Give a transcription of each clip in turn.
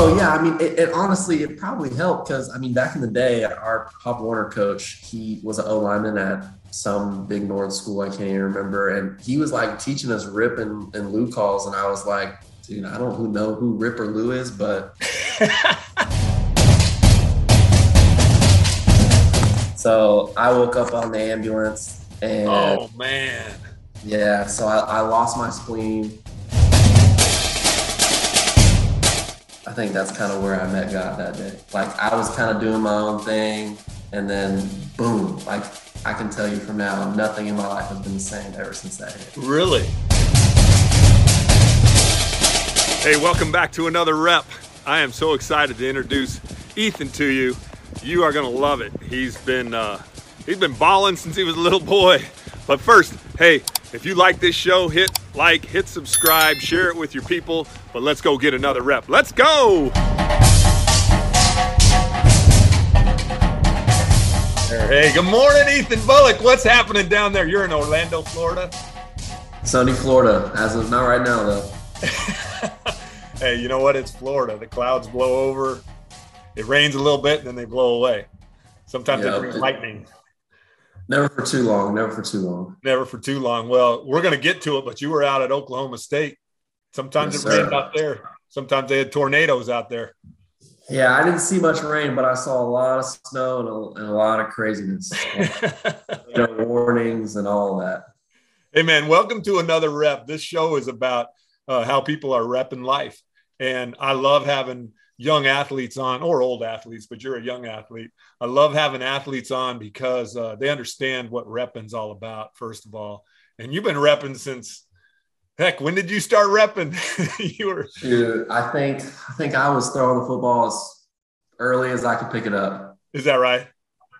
Oh yeah, I mean, it, it honestly, it probably helped because I mean, back in the day, our Pop Warner coach, he was an O lineman at some big North school I can't even remember, and he was like teaching us Rip and, and Lou calls, and I was like, dude, I don't know who Rip or Lou is, but. so I woke up on the ambulance, and oh man, yeah, so I, I lost my spleen. Think that's kind of where I met God that day. Like I was kind of doing my own thing, and then boom, like I can tell you from now, nothing in my life has been the same ever since that hit. Really? Hey, welcome back to another rep. I am so excited to introduce Ethan to you. You are gonna love it. He's been uh, he's been balling since he was a little boy. But first, hey, if you like this show, hit like, hit subscribe, share it with your people. But let's go get another rep. Let's go! Hey, good morning, Ethan Bullock. What's happening down there? You're in Orlando, Florida. Sunny Florida, as of not right now though. hey, you know what? It's Florida. The clouds blow over. It rains a little bit, and then they blow away. Sometimes yeah, it brings lightning. Never for too long. Never for too long. Never for too long. Well, we're going to get to it, but you were out at Oklahoma State. Sometimes yes, it rained out there. Sometimes they had tornadoes out there. Yeah, I didn't see much rain, but I saw a lot of snow and a, and a lot of craziness. you know, warnings and all that. Hey, man, welcome to another rep. This show is about uh, how people are repping life. And I love having young athletes on or old athletes, but you're a young athlete. I love having athletes on because uh, they understand what repping's all about, first of all. And you've been repping since heck, when did you start repping? you were Dude, I think I think I was throwing the football as early as I could pick it up. Is that right?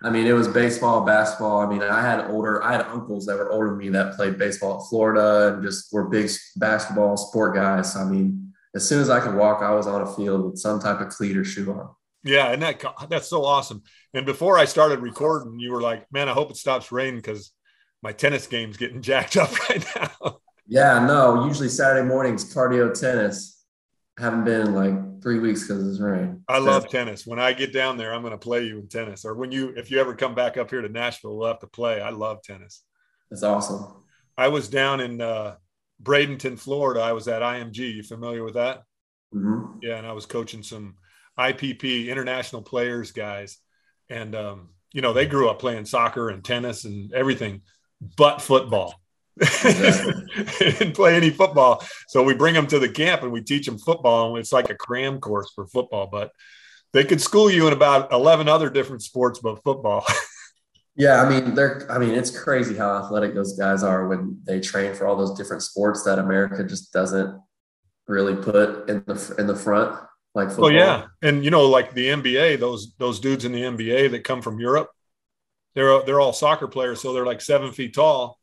I mean, it was baseball, basketball. I mean, I had older, I had uncles that were older than me that played baseball at Florida and just were big basketball sport guys. I mean, as soon as I could walk, I was on a field with some type of cleat or shoe on. Yeah, and that that's so awesome. And before I started recording, you were like, "Man, I hope it stops raining because my tennis game's getting jacked up right now." Yeah, no. Usually Saturday mornings, cardio tennis. Haven't been in like three weeks because it's rain. I love tennis. When I get down there, I'm going to play you in tennis. Or when you, if you ever come back up here to Nashville, we'll have to play. I love tennis. That's awesome. I was down in uh, Bradenton, Florida. I was at IMG. You familiar with that? Mm-hmm. Yeah, and I was coaching some IPP international players, guys, and um, you know they grew up playing soccer and tennis and everything, but football. Didn't play any football, so we bring them to the camp and we teach them football, and it's like a cram course for football. But they could school you in about eleven other different sports, but football. Yeah, I mean, they're. I mean, it's crazy how athletic those guys are when they train for all those different sports that America just doesn't really put in the in the front, like football. Oh yeah, and you know, like the NBA, those those dudes in the NBA that come from Europe, they're they're all soccer players, so they're like seven feet tall,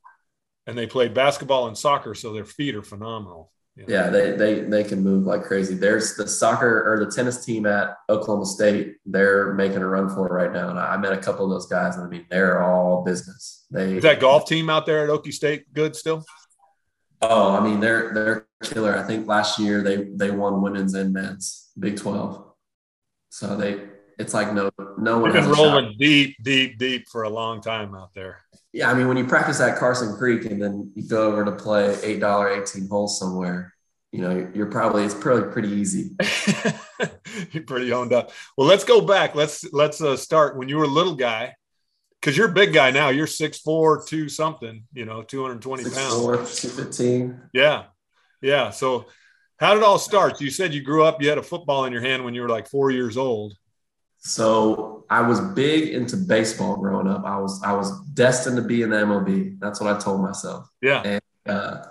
and they play basketball and soccer, so their feet are phenomenal. Yeah, they, they they can move like crazy. There's the soccer or the tennis team at Oklahoma State. They're making a run for it right now, and I met a couple of those guys, and I mean they're all business. They is that golf team out there at Okie State good still? Oh, I mean they're they're killer. I think last year they they won women's and men's Big Twelve, so they it's like no no one. They've been rolling deep, deep, deep for a long time out there yeah, I mean, when you practice at Karsten Creek and then you go over to play eight dollar eighteen holes somewhere, you know, you're probably it's probably pretty easy. you're pretty honed up. Well, let's go back. Let's let's uh, start when you were a little guy, because you're a big guy now. You're six four, two something. You know, two hundred twenty pounds. Four, two fifteen. Yeah, yeah. So, how did it all start? You said you grew up. You had a football in your hand when you were like four years old. So I was big into baseball growing up. I was I was destined to be in the MLB. That's what I told myself. Yeah. And uh,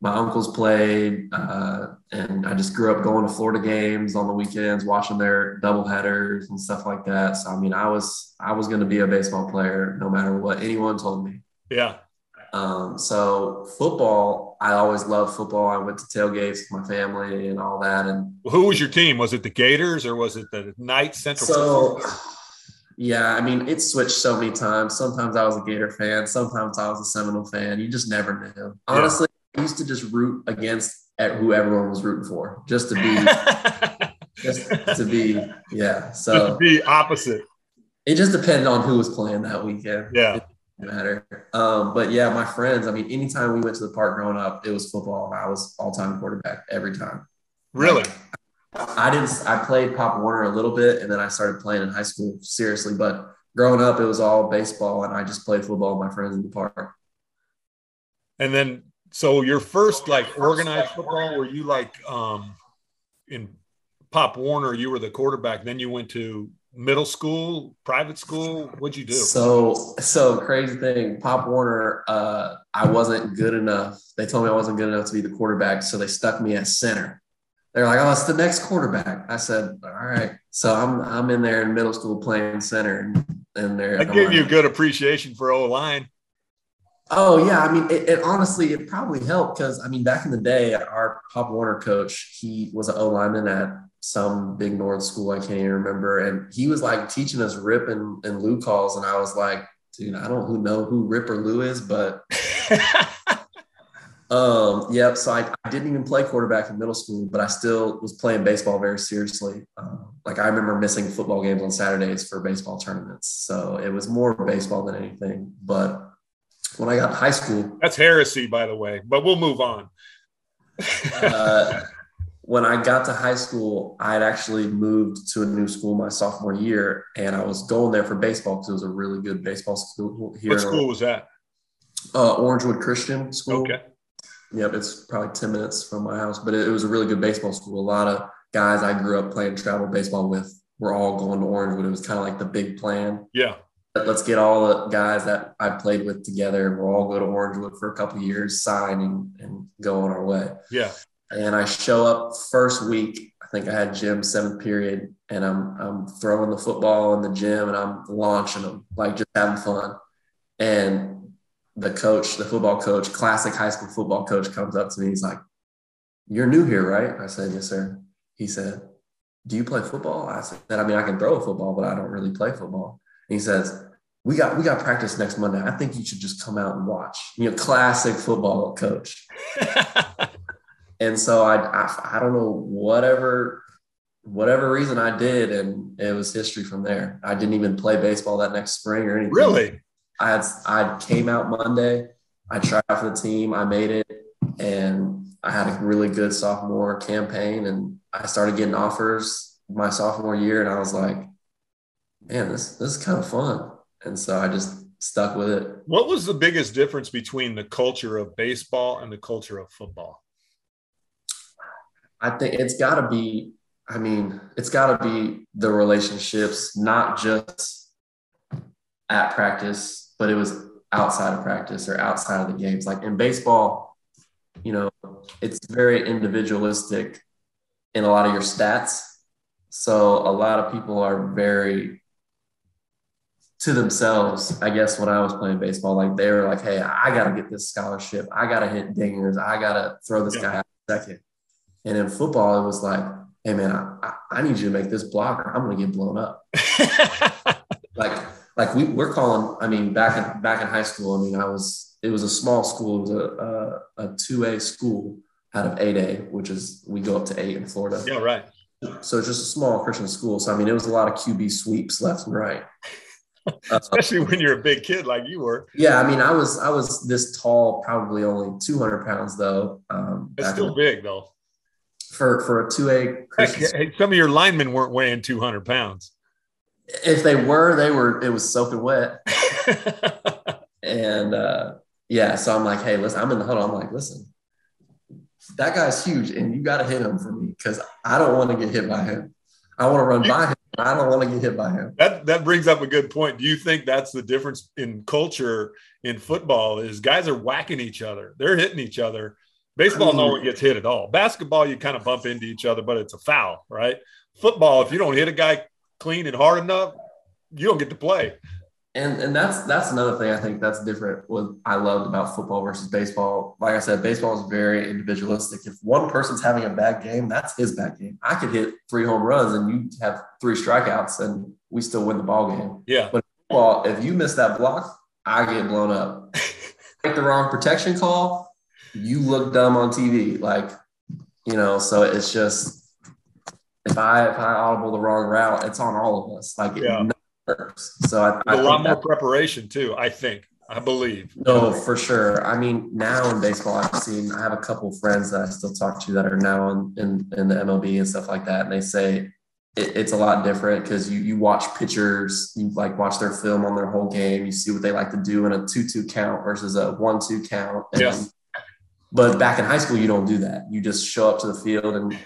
my uncles played, uh, and I just grew up going to Florida games on the weekends, watching their double headers and stuff like that. So I mean, I was I was going to be a baseball player no matter what anyone told me. Yeah. Um, so football, I always loved football. I went to tailgates with my family and all that. And who was your team? Was it the Gators or was it the Knights Central? So, yeah, I mean, it switched so many times. Sometimes I was a Gator fan. Sometimes I was a Seminole fan. You just never knew. Honestly, yeah. I used to just root against who everyone was rooting for, just to be, just to be yeah. Just So to be opposite. it just depended on who was playing that weekend. Yeah. It matter. Um, but yeah, my friends. I mean, anytime we went to the park growing up, it was football, and I was all time quarterback every time. Really? I didn't. I played Pop Warner a little bit, and then I started playing in high school seriously. But growing up, it was all baseball, and I just played football with my friends in the park. And then, so your first like organized football, were you like um, in Pop Warner? You were the quarterback. Then you went to middle school, private school. What'd you do? So, so crazy thing, Pop Warner. Uh, I wasn't good enough. They told me I wasn't good enough to be the quarterback, so they stuck me at center. They're like, "Oh, it's the next quarterback." I said, "All right." So I'm I'm in there in middle school playing center, and, and they're I gave you a good appreciation for O line. Oh yeah, I mean, it, it honestly it probably helped because I mean, back in the day, our Pop Warner coach, he was an O lineman at some big North school I can't even remember, and he was like teaching us Rip and, and Lou calls, and I was like, dude, I don't who know who Rip or Lou is, but um, yep. So I, I didn't even play quarterback in middle school, but I still was playing baseball very seriously. Um, like I remember missing football games on Saturdays for baseball tournaments, so it was more baseball than anything, but when I got high school, That's heresy, by the way, but we'll move on. uh, when I got to high school, I had actually moved to a new school my sophomore year, and I was going there for baseball because it was a really good baseball school here. what school was that? Uh, Orangewood Christian School. Okay. Yep, it's probably 10 minutes from my house, but it, it was a really good baseball school. A lot of guys I grew up playing travel baseball with were all going to Orangewood. It was kind of like the big plan. Yeah. Let's get all the guys that I played with together we'll all go to Orangewood for a couple of years, sign and, and go on our way. Yeah. And I show up first week. I think I had gym seventh period, and I'm I'm throwing the football in the gym and I'm launching them, like just having fun. And the coach, the football coach, classic high school football coach, comes up to me. He's like, "You're new here, right?" I said, "Yes, sir." He said, "Do you play football?" I said, "I mean, I can throw a football, but I don't really play football." And he says, "We got we got practice next Monday. I think you should just come out and watch." You know, classic football coach. And so I, I, I don't know whatever, whatever reason I did, and it was history from there. I didn't even play baseball that next spring or anything. really? I had, I came out Monday. I tried out for the team. I made it, and I had a really good sophomore campaign, and I started getting offers my sophomore year, and I was like, man, this this is kind of fun. And so I just stuck with it. What was the biggest difference between the culture of baseball and the culture of football? I think it's got to be, I mean, it's got to be the relationships, not just at practice, but it was outside of practice or outside of the games. Like in baseball, you know, it's very individualistic in a lot of your stats. So a lot of people are very to themselves. I guess when I was playing baseball, like they were like, "Hey, I got to get this scholarship. I got to hit dingers. I got to throw this Yeah. guy out second. And in football, it was like, "Hey, man, I, I, need you to make this blocker. I'm going to get blown up." Like, like we we're calling. I mean, back in back in high school, I mean, I was it was a small school. It was a a two A school out of eight A, which is we go up to eight in Florida. yeah, right. So it's just a small Christian school. So I mean, it was a lot of QB sweeps left and right. Uh, Especially when you're a big kid like you were. yeah, I mean, I was I was this tall, probably only 200 pounds though. Um, It's still in- big though. For for a two A Heck, Christian. school. hey, some of your linemen weren't weighing 200 pounds. If they were, they were. It was soaking wet, and uh, yeah. So I'm like, hey, listen, I'm in the huddle. I'm like, listen, that guy's huge, and you got to hit him for me because I don't want to get hit by him. I want to run by him. I don't want to get hit by him. that that brings up a good point. Do you think that's the difference in culture in football? Is guys are whacking each other, they're hitting each other. Baseball, no one gets hit at all. Basketball, you kind of bump into each other, but it's a foul, right? Football, if you don't hit a guy clean and hard enough, you don't get to play. And and that's that's another thing I think that's different. What I loved about football versus baseball. Like I said, baseball is very individualistic. If one person's having a bad game, that's his bad game. I could hit three home runs and you have three strikeouts, and we still win the ball game. Yeah. Well, if you miss that block, I get blown up. Make the wrong protection call, you look dumb on TV. Like, you know, so it's just if I if I audible the wrong route, it's on all of us. Like Yeah. works. So I, I a lot more preparation too. I think. I believe. No, for sure. I mean, now in baseball, I've seen. I have a couple friends that I still talk to that are now in in, in the MLB and stuff like that, and they say it, it's a lot different because you you watch pitchers, you like watch their film on their whole game, you see what they like to do in a two two count versus a one two count. And- Yeah. But back in high school, you don't do that. You just show up to the field and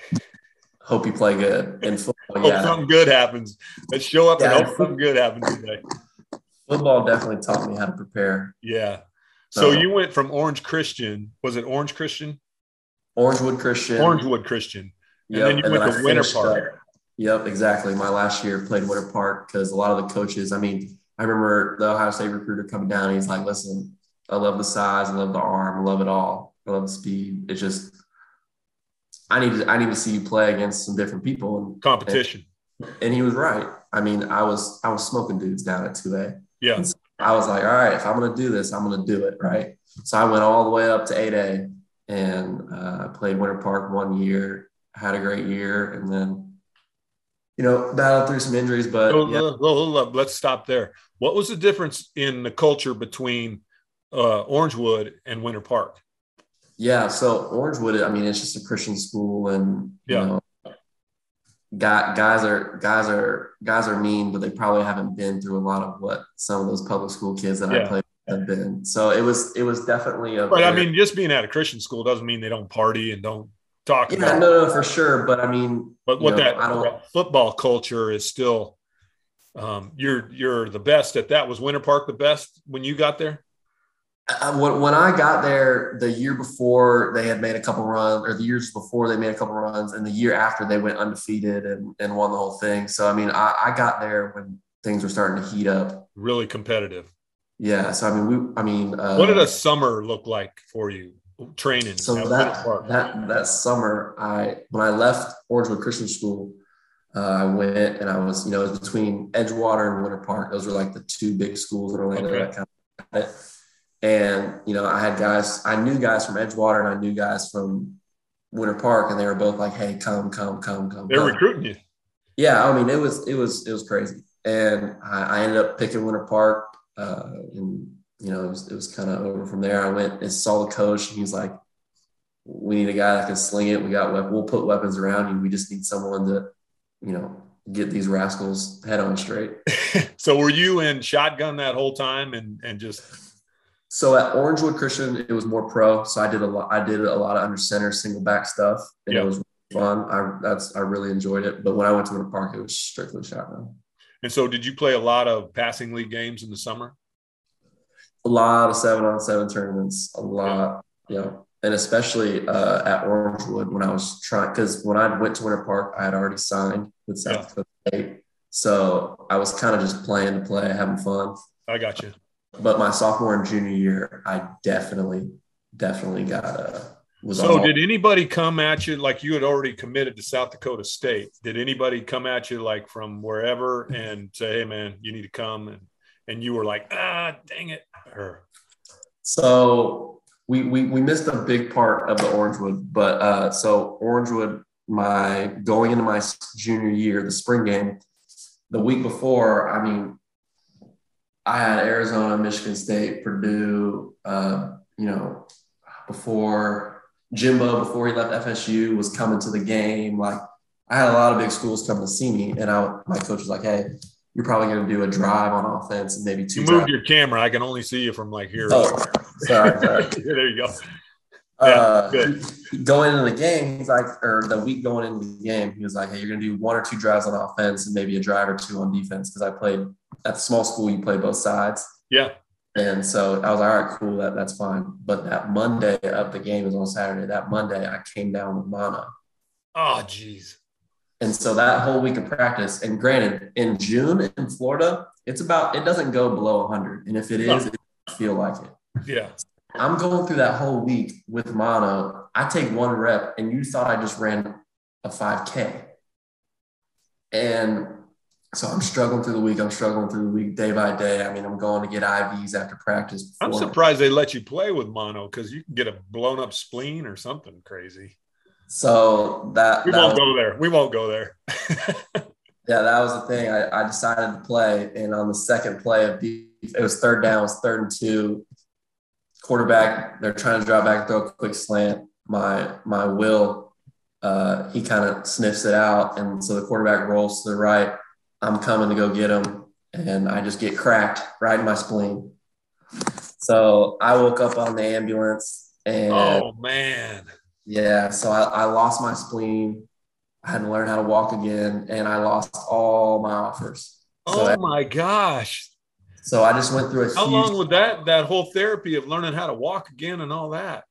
hope you play good. In football, Hope yeah, something good happens. Let's show up Yeah. and hope something good happens today. football definitely taught me how to prepare. Yeah. So So- you went from Orange Christian. Was it Orange Christian? Orangewood Christian. Orangewood Christian. And Yep, then you went I to Winter Park. up- Yep, exactly. My last year played Winter Park because a lot of the coaches. I mean, I remember the Ohio State recruiter coming down. And he's like, "Listen, I love the size, I love the arm, I love it all. I love the speed. It's just, I need to, I need to see you play against some different people." And competition. And, and he was right. I mean, I was I was smoking dudes down at two A. Yeah. I was like, all right, if I'm gonna do this, I'm gonna do it right. So I went all the way up to 8A and uh, played Winter Park one year, had a great year, and then you know battled through some injuries. But So, yeah. Let's stop there. What was the difference in the culture between uh, Orangewood and Winter Park? Yeah. So Orangewood, I mean, it's just a Christian school, and you know, guy, guys are guys are guys are mean, but they probably haven't been through a lot of what some of those public school kids that Yeah. I played with have been. So it was it was definitely a. But I mean, just being at a Christian school doesn't mean they don't party and don't talk yeah, about. no, no, for sure. But I mean, But what know, that, I don't. that football culture is still, um, you're you're the best at that. Was Winter Park the best when you got there? When, when I got there the year before they had made a couple runs, or the years before they made a couple runs, and the year after they went undefeated and, and won the whole thing. So I mean, I, I got there when things were starting to heat up. Really competitive. Yeah. So I mean, we. I mean, uh, What did a summer look like for you training? so that that that summer, I when I left Orangewood Christian School, uh, I went and I was you know it was between Edgewater and Winter Park. Those were like the two big schools in Orlando Okay. that kind of had it. And you know, I had guys. I knew guys from Edgewater and I knew guys from Winter Park, and they were both like, "Hey, come, come, come, come." They're come." recruiting you. Yeah, I mean, it was it was it was crazy, and I, I ended up picking Winter Park, uh, and you know, it was it was kind of over from there. I went and saw the coach, and he's like, "We need a guy that can sling it. We got we'll put weapons around you. We just need someone to, you know, get these rascals head on straight." so were you in shotgun that whole time and and just So at Orangewood Christian, it was more pro. So I did a lot. I did a lot of under center single back stuff, and Yeah. it was fun. I that's I really enjoyed it. But when I went to Winter Park, it was strictly shotgun. and so did you play a lot of passing league games in the summer? a lot of seven on seven tournaments, a lot, yeah. know, and especially uh, at Orangewood when I was trying, because when I went to Winter Park, I had already signed with South Yeah. Dakota State. So I was kind of just playing to play, having fun. I got you. But my sophomore and junior year, I definitely, definitely got a. was So all, did anybody come at you like you had already committed to South Dakota State? Did anybody come at you like from wherever and say, "Hey, man, you need to come," and and you were like, "Ah, dang it," or So we, we we missed a big part of the Orangewood, but uh, so Orangewood, my going into my junior year, the spring game, the week before, I mean, I had Arizona, Michigan State, Purdue, uh, you know, before Jimbo, before he left FSU, was coming to the game. Like I had a lot of big schools coming to see me, and I my coach was like, "Hey, you're probably going to do a drive on offense and maybe two you moved your camera. I can only see you from like here. Oh, sorry, sorry. there you go. uh, good. going into the game, he's like, or the week going into the game, he was like, "Hey, you're gonna do one or two drives on offense and maybe a drive or two on defense." Because I played at the small school, you play both sides, Yeah, and so I was like, "All right, cool, that that's fine." But that Monday of the game is on Saturday. That Monday, I came down with mono, Oh, geez. and so that whole week of practice. And granted, in June in Florida, it's about it doesn't go below 100, and if it is, No. it doesn't feel like it. Yeah. I'm going through that whole week with mono. I take one rep, and you thought I just ran a 5K. And so I'm struggling through the week. I'm struggling through the week day by day. I mean, I'm going to get IVs after practice. I'm surprised they let you play with mono because you can get a blown up spleen or something crazy. So that we that won't was- go there. We won't go there. Yeah, that was the thing. I, I decided to play, and on the second play of the, it was third down, it was third and two. Quarterback, they're trying to drop back, throw a quick slant. My my will, uh, he kind of sniffs it out, and so the quarterback rolls to the right. I'm coming to go get him, and I just get cracked right in my spleen. So I woke up on the ambulance, and oh man. yeah, so I, I lost my spleen. I had to learn how to walk again, and I lost all my offers. So, Oh my gosh. so I just went through a How huge. long would that that whole therapy of learning how to walk again and all that?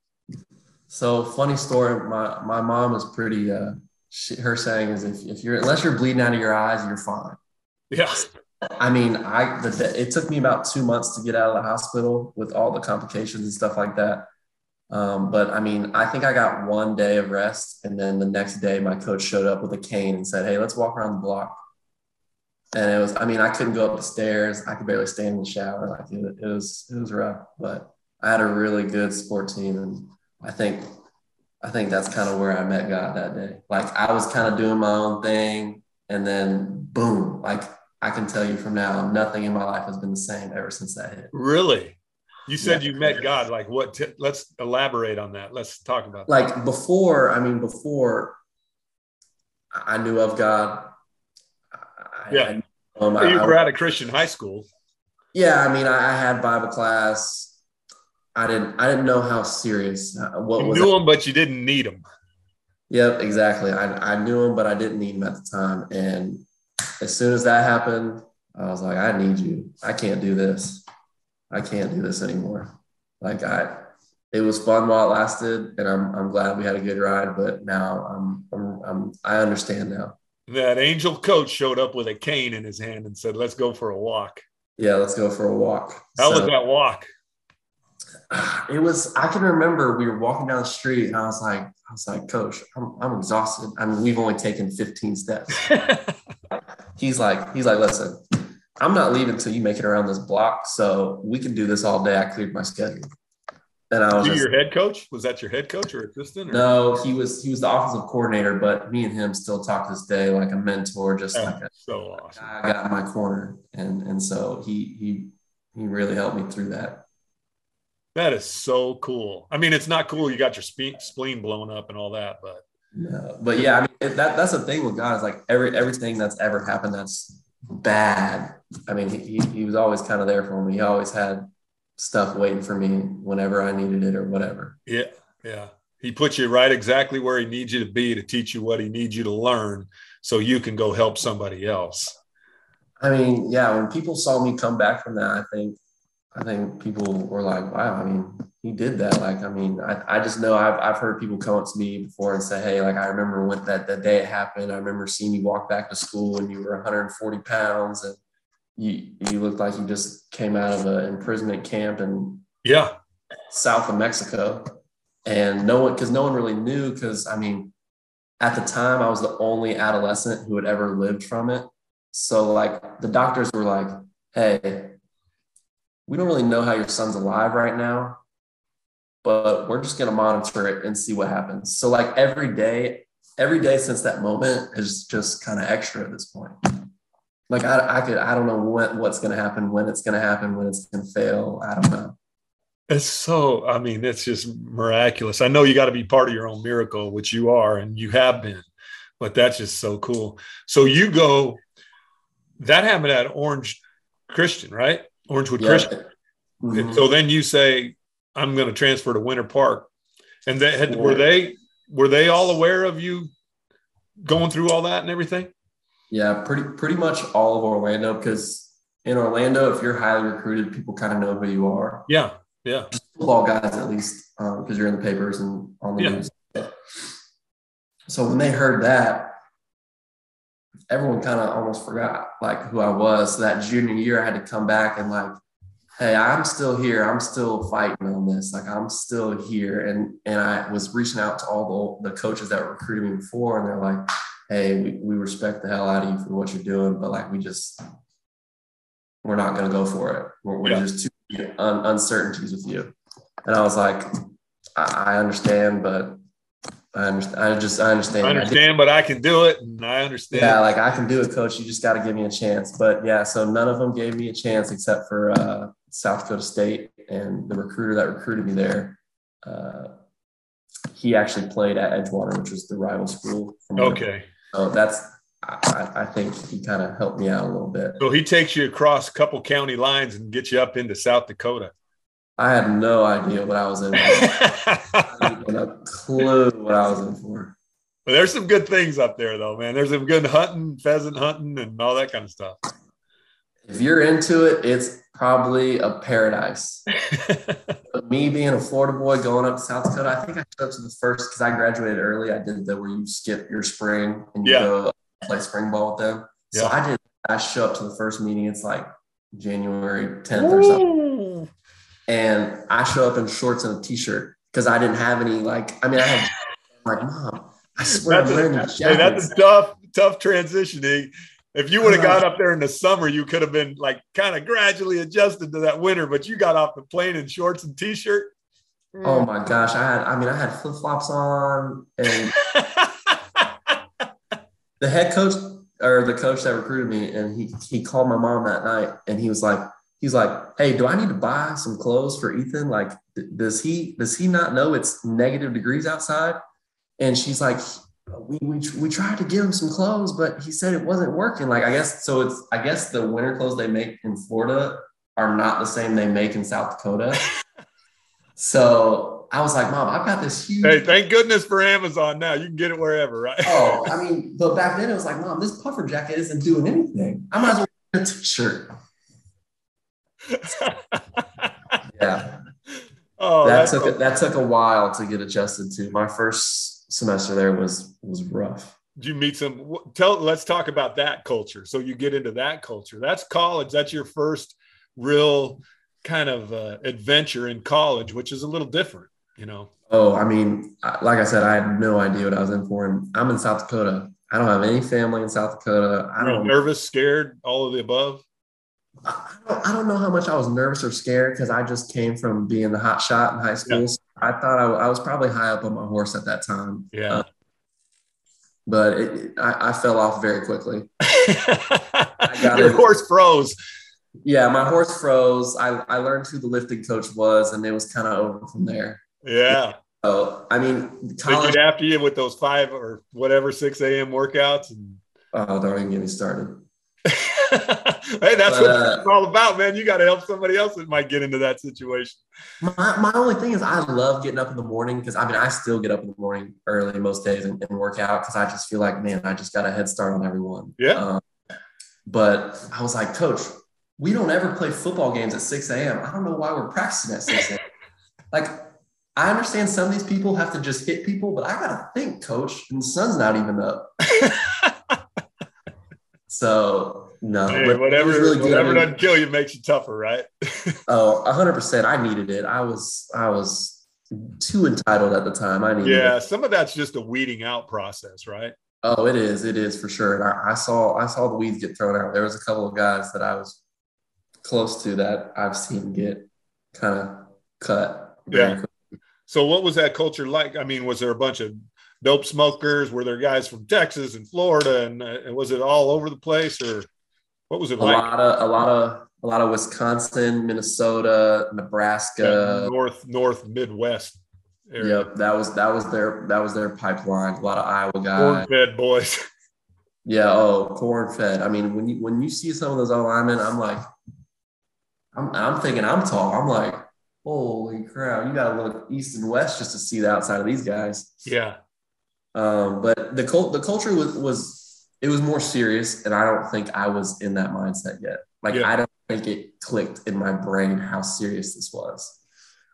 So funny story. My my mom is pretty. Uh, she, her saying is if, if you're unless you're bleeding out of your eyes, you're fine. Yeah. I mean, I the, it took me about two months to get out of the hospital with all the complications and stuff like that. Um, but I mean, I think I got one day of rest, and then the next day, my coach showed up with a cane and said, "Hey, let's walk around the block." And it was, I mean, I couldn't go up the stairs. I could barely stand in the shower. Like it, it was, it was rough. But I had a really good sport team, and I think, I think that's kind of where I met God that day. Like I was kind of doing my own thing, and then boom, like I can tell you from now, nothing in my life has been the same ever since that hit. Really? You said Yeah. you met God. Like what? T- let's elaborate on that. Let's talk about that. Like before, I mean, before I knew of God. I, Yeah. I, um, You I- were at a Christian high school. yeah, I mean, I, I had Bible class. I didn't, I didn't know how serious. uh, What You was knew it? him, but you didn't need him. Yep, exactly. I, I knew him, but I didn't need him at the time. And as soon as that happened, I was like, I need you. I can't do this. I can't do this anymore. Like I, it was fun while it lasted, and I'm I'm glad we had a good ride. But now I'm I'm, I'm I understand now. That angel coach showed up with a cane in his hand and said, "Let's go for a walk." Yeah, let's go for a walk. How was that walk? It was i can remember we were walking down the street and i was like i was like coach i'm, I'm exhausted i mean we've only taken 15 steps he's like he's like listen i'm not leaving until you make it around this block so we can do this all day i cleared my schedule and i was just, your head coach? Was that your head coach or assistant? Or? no he was he was the offensive coordinator but me and him still talk to this day like a mentor just Oh, like a so awesome. guy got in my corner and and so he he he really helped me through that That is so cool. I mean, it's not cool. You got your spe- spleen blown up and all that, but No, but yeah, I mean it- that that's the thing with God is like every everything that's ever happened that's bad. I mean, he he- he was always kind of there for me. He always had stuff waiting for me whenever I needed it or whatever. yeah, yeah. He puts you right exactly where he needs you to be to teach you what he needs you to learn, so you can go help somebody else. I mean, yeah, when people saw me come back from that, I think I think people were like, "Wow!" I mean, he did that. Like, I mean, I, I just know I've I've heard people come up to me before and say, "Hey, like I remember when that that day it happened. I remember seeing you walk back to school and you were 140 pounds and you you looked like you just came out of an imprisonment camp in Yeah, south of Mexico." And no one, because no one really knew, because I mean, at the time I was the only adolescent who had ever lived from it. So like the doctors were like, "Hey, we don't really know how your son's alive right now, but we're just going to monitor it and see what happens." So like every day, every day since that moment is just kind of extra at this point. Like I, I could, I don't know what what's going to happen, when it's going to happen, when it's going to fail. I don't know. it's so. I mean, it's just miraculous. I know you got to be part of your own miracle, which you are, and you have been. But that's just so cool. So you go. That happened at Orange Christian, right? Orangewood Yeah. Christian. Mhm. So then you say, "I'm going to transfer to Winter Park," and that had were they were they all aware of you going through all that and everything? Yeah, pretty pretty much all of Orlando because in Orlando, if you're highly recruited, people kind of know who you are. Yeah, yeah, Football guys, at least, because you're in the papers and on the Yeah. news. So when they heard that, everyone kind of almost forgot like who I was. So that junior year, I had to come back and like, hey, I'm still here. I'm still fighting on this. Like I'm still here. And and I was reaching out to all the, the coaches that were recruiting me before, and they're like, hey, we, we respect the hell out of you for what you're doing, but like we just we're not going to go for it. We're, we're Yeah. just too un, uncertainties with you. And I was like, I, I understand, but I understand. I just I understand. I understand, but I can do it, and I understand. Yeah, like I can do it, coach. You just got to give me a chance. But yeah, so none of them gave me a chance except for uh, South Dakota State and the recruiter that recruited me there. Uh, he actually played at Edgewater, which was the rival school. okay. So that's I, I think he kind of helped me out a little bit. So he takes you across a couple county lines and gets you up into South Dakota. I had no idea what I was in. I a clue what I was in for. But there's some good things up there, though, man. There's some good hunting, pheasant hunting, and all that kind of stuff. If you're into it, it's probably a paradise. me being a Florida boy going up to South Dakota, I think I showed up to the first because I graduated early. I did the where you skip your spring and you yeah. go play spring ball with them. So yeah. I did. I show up to the first meeting. It's like January 10th or something, and I show up in shorts and a t-shirt because I didn't have any. Like, I mean, I had like, mom, I swear that's I'm wearing a, hey, that's a tough, tough transitioning. If you would have got up there in the summer, you could have been like kind of gradually adjusted to that winter, but you got off the plane in shorts and t-shirt. Oh my gosh. I had, I mean, I had flip-flops on and the head coach or the coach that recruited me, and he he called my mom that night and he was like, he's like, Hey, do I need to buy some clothes for Ethan? Like, does he does he not know it's negative degrees outside? And she's like, we, we, we tried to give him some clothes, but he said it wasn't working. Like, I guess, so it's, I guess the winter clothes they make in Florida are not the same they make in South Dakota. so I was like, mom, I've got this huge. Hey, thank goodness for Amazon now. You can get it wherever, right? oh, I mean, but back then it was like, mom, this puffer jacket isn't doing anything. I might as well wear a t-shirt. Yeah. Oh, that took a, that took a while to get adjusted to. My first semester there was was rough. Did you meet some? Tell. Let's talk about that culture. So you get into that culture. That's college. That's your first real kind of uh, adventure in college, which is a little different, you know. Oh, I mean, like I said, I had no idea what I was in for, and I'm in South Dakota. I don't have any family in South Dakota. I don't nervous, scared, all of the above. I don't, I don't know how much I was nervous or scared because I just came from being the hot shot in high school. Yeah. So I thought I, I, was probably high up on my horse at that time. Yeah. Uh, but it, I, I, fell off very quickly. Your horse froze. Yeah, my horse froze. I, I learned who the lifting coach was, and it was kind of over from there. Yeah. So I mean, college, after you with those five or whatever six a.m. workouts. And... Oh, don't even get me started. hey, that's but, what uh, it's all about, man. You got to help somebody else that might get into that situation. My, my only thing is, I love getting up in the morning because I mean, I still get up in the morning early most days and, and work out because I just feel like, man, I just got a head start on everyone. Yeah. Um, but I was like, Coach, we don't ever play football games at 6 a.m. I don't know why we're practicing at 6 a.m. like, I understand some of these people have to just hit people, but I got to think, Coach, and the sun's not even up. so no, hey, whatever, really whatever doesn't kill you makes you tougher, right? oh, hundred percent. I needed it. I was, I was too entitled at the time. I needed. Yeah, it. some of that's just a weeding out process, right? Oh, it is. It is for sure. And I, I, saw, I saw the weeds get thrown out. There was a couple of guys that I was close to that I've seen get kind of cut. Yeah. Quickly. So, what was that culture like? I mean, was there a bunch of dope smokers? Were there guys from Texas and Florida, and, uh, and was it all over the place, or what was it a like? lot of a lot of a lot of Wisconsin, Minnesota, Nebraska, yeah, North North Midwest. Area. Yep, that was that was their that was their pipeline. A lot of Iowa guys, corn fed boys. Yeah, oh, corn fed. I mean, when you when you see some of those alignment, I'm like, I'm I'm thinking I'm tall. I'm like, holy crap! You got to look east and west just to see the outside of these guys. Yeah. Um, but the cult the culture was was it was more serious, and I don't think I was in that mindset yet. Like yeah. I don't think it clicked in my brain how serious this was.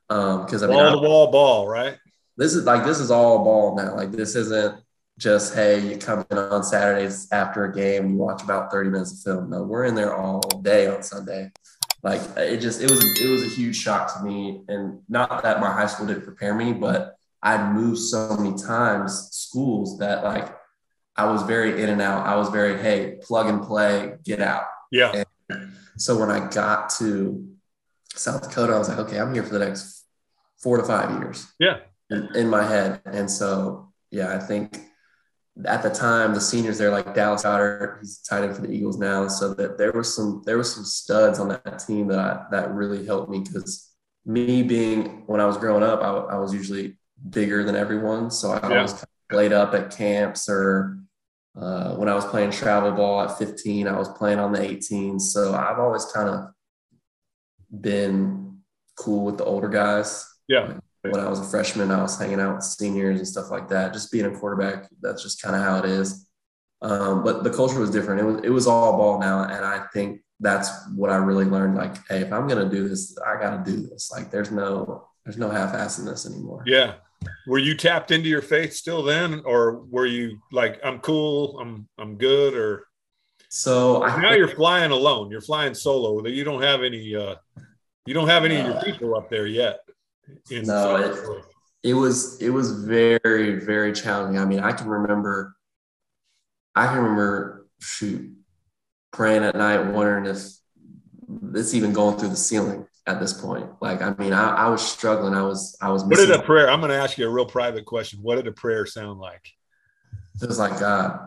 Um, because I mean, wall to wall ball, right? This is like this is all ball now. Like this isn't just hey, you come in on Saturdays after a game you watch about 30 minutes of film. No, we're in there all day on Sunday. Like it just it was it was a huge shock to me. And not that my high school didn't prepare me, but I'd moved so many times schools that like I was very in and out. I was very, hey, plug and play, get out. Yeah. And so when I got to South Dakota, I was like, okay, I'm here for the next four to five years. Yeah. In, in my head. And so yeah, I think at the time the seniors there, like Dallas Goedert, he's tight end for the Eagles now, so that there was some there was some studs on that team that I, that really helped me because me being when I was growing up, I, I was usually bigger than everyone, so I yeah. was kind of played up at camps or uh, when I was playing travel ball at 15, I was playing on the 18s. So I've always kind of been cool with the older guys. Yeah. When I was a freshman, I was hanging out with seniors and stuff like that. Just being a quarterback, that's just kind of how it is. Um, but the culture was different. It was it was all ball now, and I think that's what I really learned. Like, hey, if I'm gonna do this, I got to do this. Like, there's no there's no half-assing this anymore. Yeah, were you tapped into your faith still then or were you like i'm cool i'm i'm good or? So I, now you're flying alone. You're flying solo. You don't have any uh you don't have any uh, of your people up there yet no it, it was it was very very challenging. I mean i can remember i can remember shoot praying at night wondering if it's even going through the ceiling at this point. Like, I mean, I, I was struggling. I was, I was. What did a prayer? I'm going to ask you a real private question. What did a prayer sound like? It was like, God,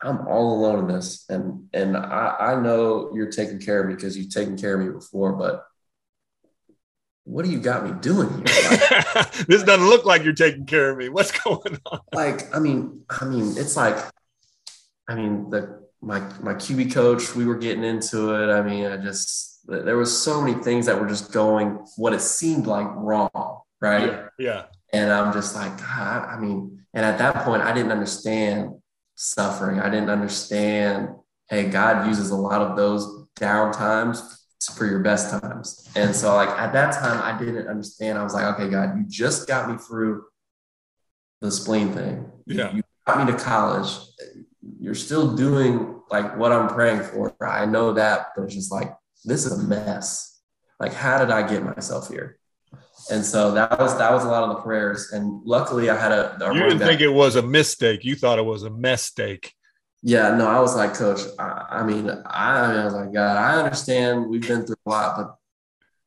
I'm all alone in this, and and I, I know you're taking care of me because you've taken care of me before, but what do you got me doing here? Like, this doesn't look like you're taking care of me. What's going on? Like, I mean, I mean, it's like, I mean, the my my QB coach, we were getting into it. I mean, I just there was so many things that were just going what it seemed like wrong, right? Yeah. yeah. And I'm just like, God, I mean, and at that point, I didn't understand suffering. I didn't understand, hey, God uses a lot of those down times for your best times. And so, like, at that time, I didn't understand. I was like, okay, God, you just got me through the spleen thing. Yeah. You got me to college. You're still doing like what I'm praying for. I know that, but it's just like, this is a mess. Like, how did I get myself here? And so that was that was a lot of the prayers. And luckily, I had a. a you didn't think it was a mistake. You thought it was a mistake. Yeah, no, I was like, Coach. I, I mean, I, I, was like, God, I understand we've been through a lot, but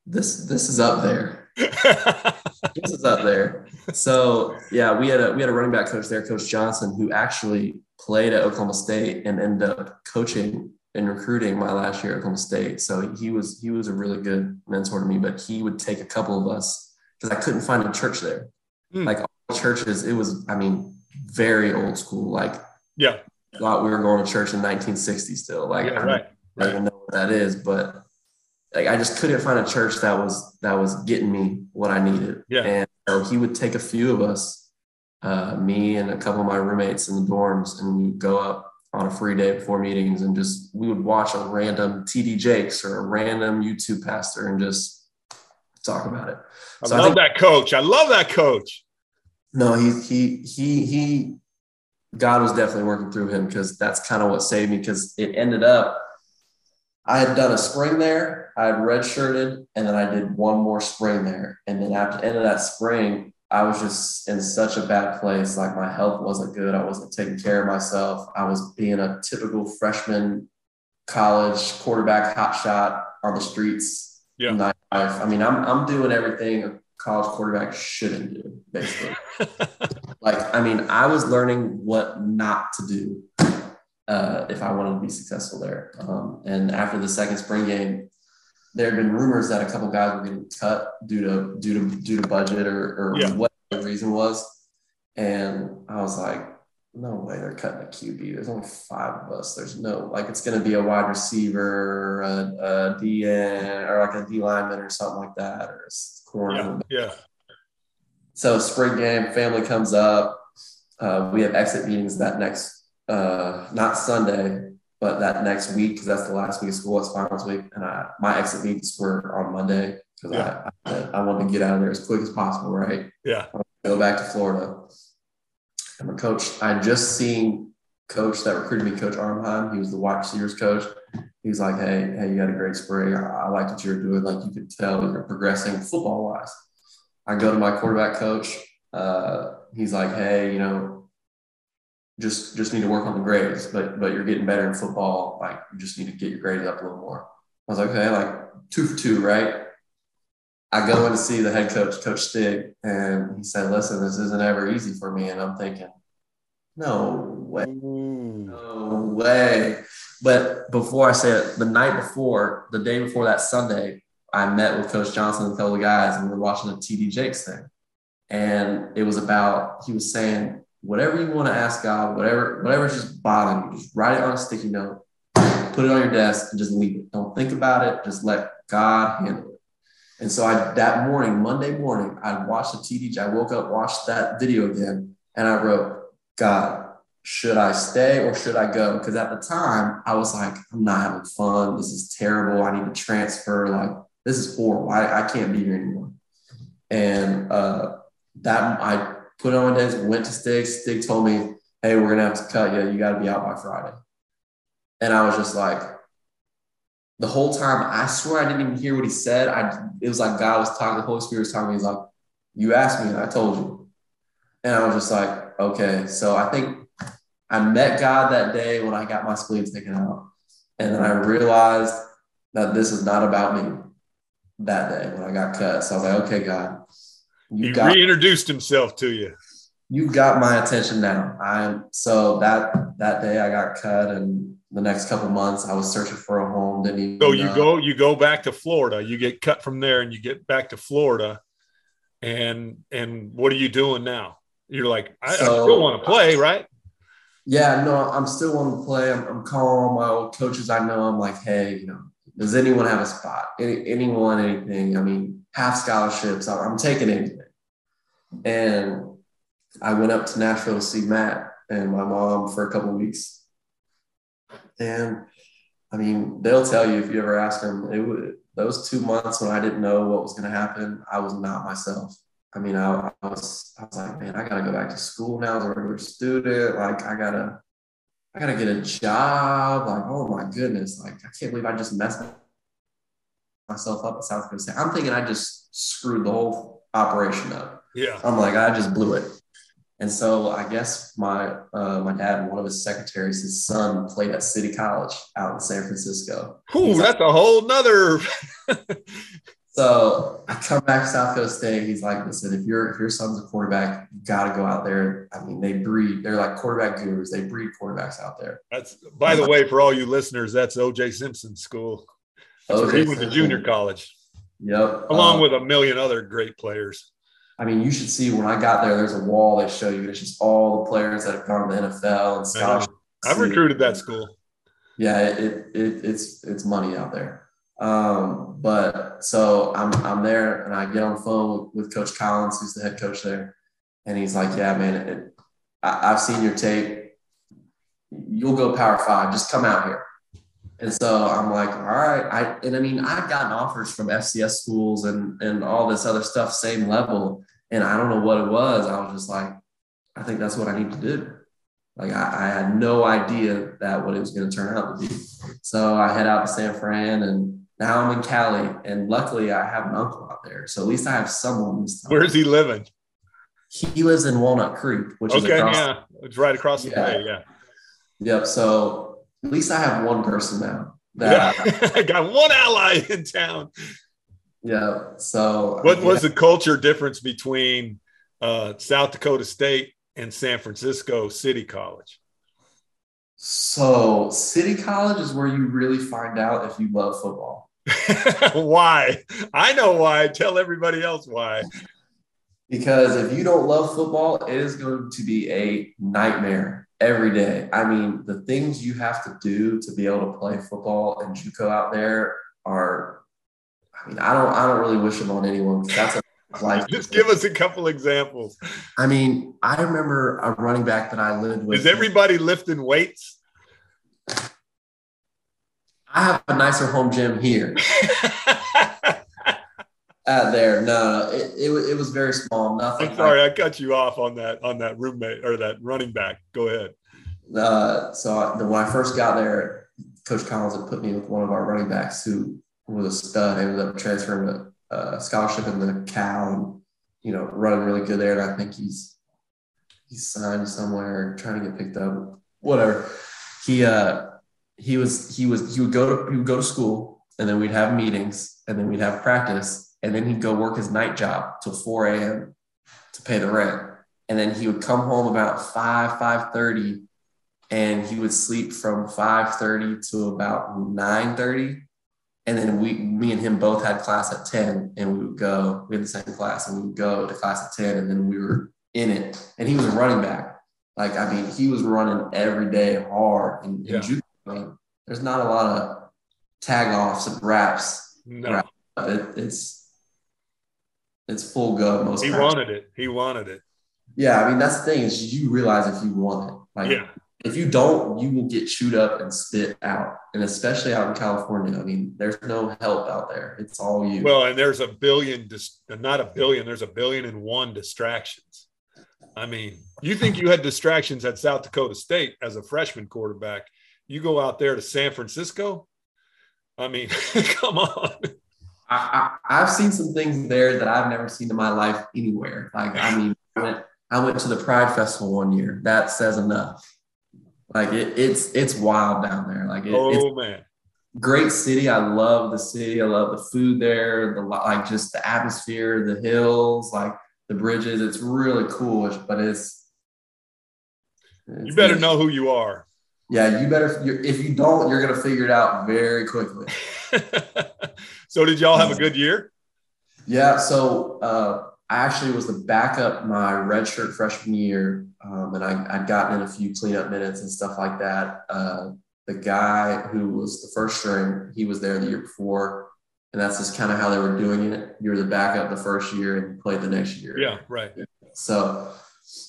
this this is up there. this is up there. So yeah, we had a we had a running back coach there, Coach Johnson, who actually played at Oklahoma State and ended up coaching in recruiting my last year at Oklahoma State. So he was he was a really good mentor to me. But he would take a couple of us because I couldn't find a church there. Mm. Like all churches, it was I mean very old school. Like yeah, thought we were going to church in 1960 still. Like yeah, I, right. Don't even know what that is, but like I just couldn't find a church that was that was getting me what I needed. Yeah, and so he would take a few of us, uh, me and a couple of my roommates in the dorms, and we would go up on a free day before meetings and just we would watch a random TD Jakes or a random YouTube pastor and just talk about it. I so love I think, that coach. I love that coach. No, he he he he God was definitely working through him because that's kind of what saved me because it ended up I had done a spring there, I had redshirted, and then I did one more spring there. And then after the end of that spring, I was just in such a bad place. Like my health wasn't good. I wasn't taking care of myself. I was being a typical freshman college quarterback hotshot on the streets. Yeah. I mean, I'm, I'm doing everything a college quarterback shouldn't do, basically. like, I mean, I was learning what not to do uh, if I wanted to be successful there. Um, and after the second spring game, there had been rumors that a couple guys were getting cut due to due to due to budget or, or yeah. what the reason was. And I was like, no way they're cutting a QB. There's only five of us. There's no like it's going to be a wide receiver, a, a DN, or like a D lineman or something like that, or a corner. Yeah. yeah. So spring game, family comes up. Uh, we have exit meetings that next, uh, not Sunday, but that next week, because that's the last week of school, it's finals week, and I, my exit meetings were on Monday because yeah. I, I, I wanted to get out of there as quick as possible, right? Yeah. Go back to Florida. And my coach, I just seen coach that recruited me, Coach Armheim. He was the wide receivers coach. He's like, hey, hey, you had a great spring. I, I liked what you were doing. Like you could tell you're progressing football wise. I go to my quarterback coach. Uh, he's like, hey, you know, just just need to work on the grades, but but you're getting better in football. Like you just need to get your grades up a little more. I was like, okay, like two for two, right? I go in to see the head coach, Coach Stig, and he said, "Listen, this isn't ever easy for me." And I'm thinking, "No way, mm. no way." But before I say it, the night before, the day before that Sunday, I met with Coach Johnson and a couple of guys, and we were watching the TD Jakes thing. And it was about he was saying, whatever you want to ask God, whatever whatever's just bothering you, just write it on a sticky note, put it on your desk, and just leave it. Don't think about it. Just let God handle it. And so I that morning, Monday morning, I watched the TD. I woke up, watched that video again, and I wrote, God, should I stay or should I go? Because at the time, I was like, I'm not having fun. This is terrible. I need to transfer. Like, this is horrible. I, I can't be here anymore. And uh, that I put on my days, went to Stig. Stig told me, hey, we're going to have to cut you. You got to be out by Friday. And I was just like, the whole time, I swear I didn't even hear what he said. I It was like God was talking, the Holy Spirit was talking. He's like, you asked me and I told you. And I was just like, okay. So I think I met God that day when I got my spleen taken out. And then I realized that this is not about me that day when I got cut. So I was like, okay, God. You he got, reintroduced himself to you. You got my attention now. I'm so that that day I got cut and the next couple months I was searching for a home. Didn't even So you go you go back to Florida. You get cut from there and you get back to Florida. And and what are you doing now? You're like, I, so, I still want to play, right? Yeah, no, I'm still wanting to play. I'm, I'm calling all my old coaches I know. I'm like, hey, you know, does anyone have a spot? Any, anyone, anything? I mean, half scholarships. I'm, taking anything. And I went up to Nashville to see Matt and my mom for a couple weeks. And I mean, they'll tell you if you ever ask them, it would, those two months when I didn't know what was going to happen, I was not myself. I mean, I, I, was I was like, man, I gotta go back to school now as a regular student. Like, I gotta I gotta get a job. Like, oh my goodness, like I can't believe I just messed myself up at South Dakota State. I'm thinking I just screwed the whole operation up. Yeah. I'm like, I just blew it. And so I guess my uh, my dad one of his secretaries, his son, played at City College out in San Francisco. Ooh, that's like, a whole nother So I come back to South Coast State. He's like, listen, if your if your son's a quarterback, you got to go out there. I mean, they breed. They're like quarterback gurus. They breed quarterbacks out there. That's by the way, for all you listeners, that's OJ Simpson School. That's where he went to junior college. Yep. Along um, with a million other great players. I mean, you should see when I got there. There's a wall they show you. It's just all the players that have gone to the NFL and. I've recruited that school. Yeah, it, it it's it's money out there. Um, but so I'm I'm there and I get on the phone with, with, Coach Collins, who's the head coach there, and he's like, "Yeah, man, it, I, I've seen your tape. You'll go Power Five. Just come out here." And so I'm like, all right. I and I mean, I've gotten offers from FCS schools and and all this other stuff, same level. And I don't know what it was. I was just like, I think that's what I need to do. Like I, I had no idea that what it was going to turn out to be. So I head out to San Fran and now I'm in Cali, and luckily I have an uncle out there, so at least I have someone. Where's he living? He lives in Walnut Creek, which okay, is across, yeah, it's right across the yeah. way. Yeah. Yep. So at least I have one person now. That yeah. I got one ally in town. Yeah. So what was the culture difference between uh, South Dakota State and San Francisco City College? So, City College is where you really find out if you love football. why? I know why. Tell everybody else why. Because if you don't love football, it is going to be a nightmare every day. I mean, the things you have to do to be able to play football and JUCO out there are. I mean, I don't. I don't really wish them on anyone. That's a life. Just give us a couple examples. I mean, I remember a running back that I lived with. Is everybody lifting weights? I have a nicer home gym here. At there, no, it, it, it, was very small. Nothing. I'm sorry, I, I cut you off on that on that roommate or that running back. Go ahead. Uh, so I, when I first got there, Coach Collins had put me with one of our running backs who was a stud. Ended up transferring a, a scholarship in the Cal, and you know, running really good there. And I think he's he's signed somewhere, trying to get picked up. Whatever. He uh he was he was he would go to he would go to school and then we'd have meetings and then we'd have practice and then he'd go work his night job till 4 a.m. to pay the rent. And then he would come home about 5, 5.30, and he would sleep from 5.30 to about 9.30. And then we, me and him both had class at 10, and we would go, we had the same class, and we would go to class at 10, and then we were in it. And he was a running back. Like, I mean, he was running every day hard. And, Yeah. and I mean, there's not a lot of tag offs and wraps. No, It, it's it's full go most he times. wanted it. He wanted it. Yeah, I mean that's the thing is you realize if you want it. Like Yeah. if you don't, you will get chewed up and spit out. And especially out in California, I mean, there's no help out there. It's all you. Well, and there's a billion, dis- not a billion, there's a billion and one distractions. I mean, you think you had distractions at South Dakota State as a freshman quarterback. You go out there to San Francisco. I mean, come on. I, I, I've seen some things there that I've never seen in my life anywhere. Like, I mean, I went, I went to the Pride Festival one year. That says enough. Like it, it's it's wild down there. Like it, it's Oh, man. great city. I love the city. I love the food there. The like just the atmosphere, the hills, like the bridges. It's really cool, but it's, You better know who you are. Yeah, you better. You're, if you don't, you're gonna figure it out very quickly. so, did y'all have a good year? Yeah. So uh, I actually was the backup my redshirt freshman year, um, and I, I'd gotten in a few cleanup minutes and stuff like that. Uh, the guy who was the first string, he was there the year before, and that's just kind of how they were doing it. You were the backup the first year and you played the next year. Yeah, right. So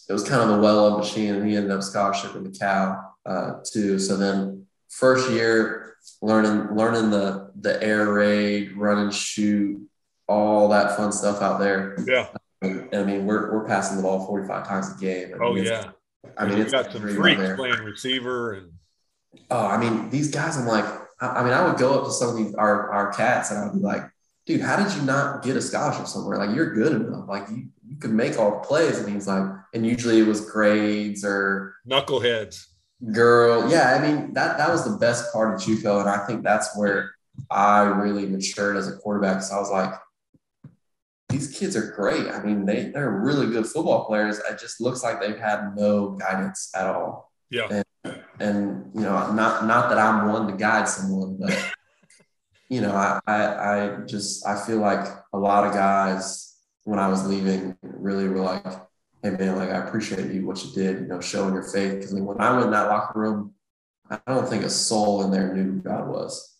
it was kind of the well-oiled machine, and he ended up scholarship in the Cal uh, too. So then first year learning learning the the air raid, run and shoot, all that fun stuff out there. Yeah. And, I mean, we're we're passing the ball 45 times a game. I Oh, mean, it's- yeah. I mean, it's got some freaks playing receiver and Oh, I mean, these guys, I'm like, I, I mean, I would go up to some of these our our cats and I'd be like, dude, how did you not get a scholarship somewhere? Like, you're good enough. Like, you you could make all the plays. And he's like, and usually it was grades or knuckleheads. Girl. Yeah, I mean, that that was the best part of JUCO, and I think that's where I really matured as a quarterback. So I was like, these kids are great. I mean, they they're really good football players. It just looks like they've had no guidance at all. Yeah. and you know, not not that I'm one to guide someone, but you know, I, I I just I feel like a lot of guys when I was leaving really were like, hey man, like I appreciate you what you did, you know, showing your faith. Because I mean, when I went in that locker room, I don't think a soul in there knew who God was.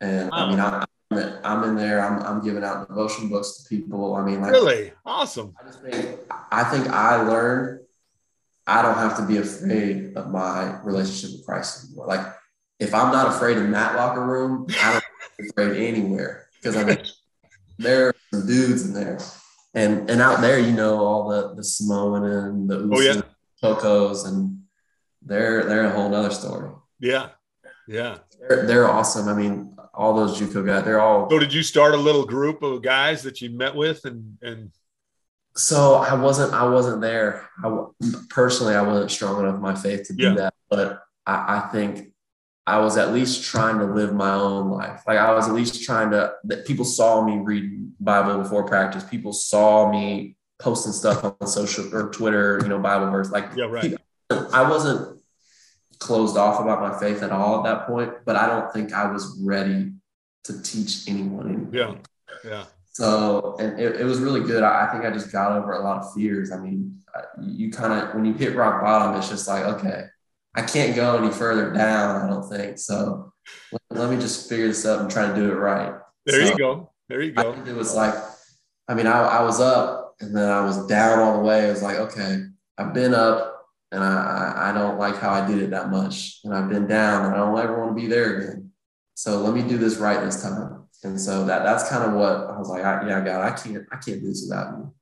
And I mean, I, I'm in- I'm in there. I'm I'm giving out devotion books to people. I mean, like Really? Awesome. I just think I think I learned I don't have to be afraid of my relationship with Christ anymore. Like if I'm not afraid in that locker room, I don't have to be afraid anywhere because I mean there are some dudes in there, and and out there you know all the the Samoan and the Oh, yeah. And they're they're a whole nother story. Yeah. Yeah. They're they're awesome. I mean all those JUCO guys, they're all So did you start a little group of guys that you met with and and So I wasn't I wasn't there. I personally I wasn't strong enough in my faith to do Yeah. that. But I, I think I was at least trying to live my own life. Like I was at least trying to that people saw me read Bible before practice. People saw me posting stuff on social or Twitter, you know, Bible verse. Like yeah, right. I wasn't closed off about my faith at all at that point, but I don't think I was ready to teach anyone anything. Yeah. Yeah. So, and it, it was really good. I, I think I just got over a lot of fears. I mean, uh, you kind of, when you hit rock bottom, it's just like, okay, I can't go any further down, I don't think. So let, let me just figure this up and try to do it right. There So you go. There you go. it was like, I mean, I, I was up and then I was down all the way. I was like, okay, I've been up and I, I, don't like how I did it that much. And I've been down and I don't ever want to be there again. So let me do this right this time. And so that that's kind of what I was like, I, yeah, God, I can't, I can't do this without you.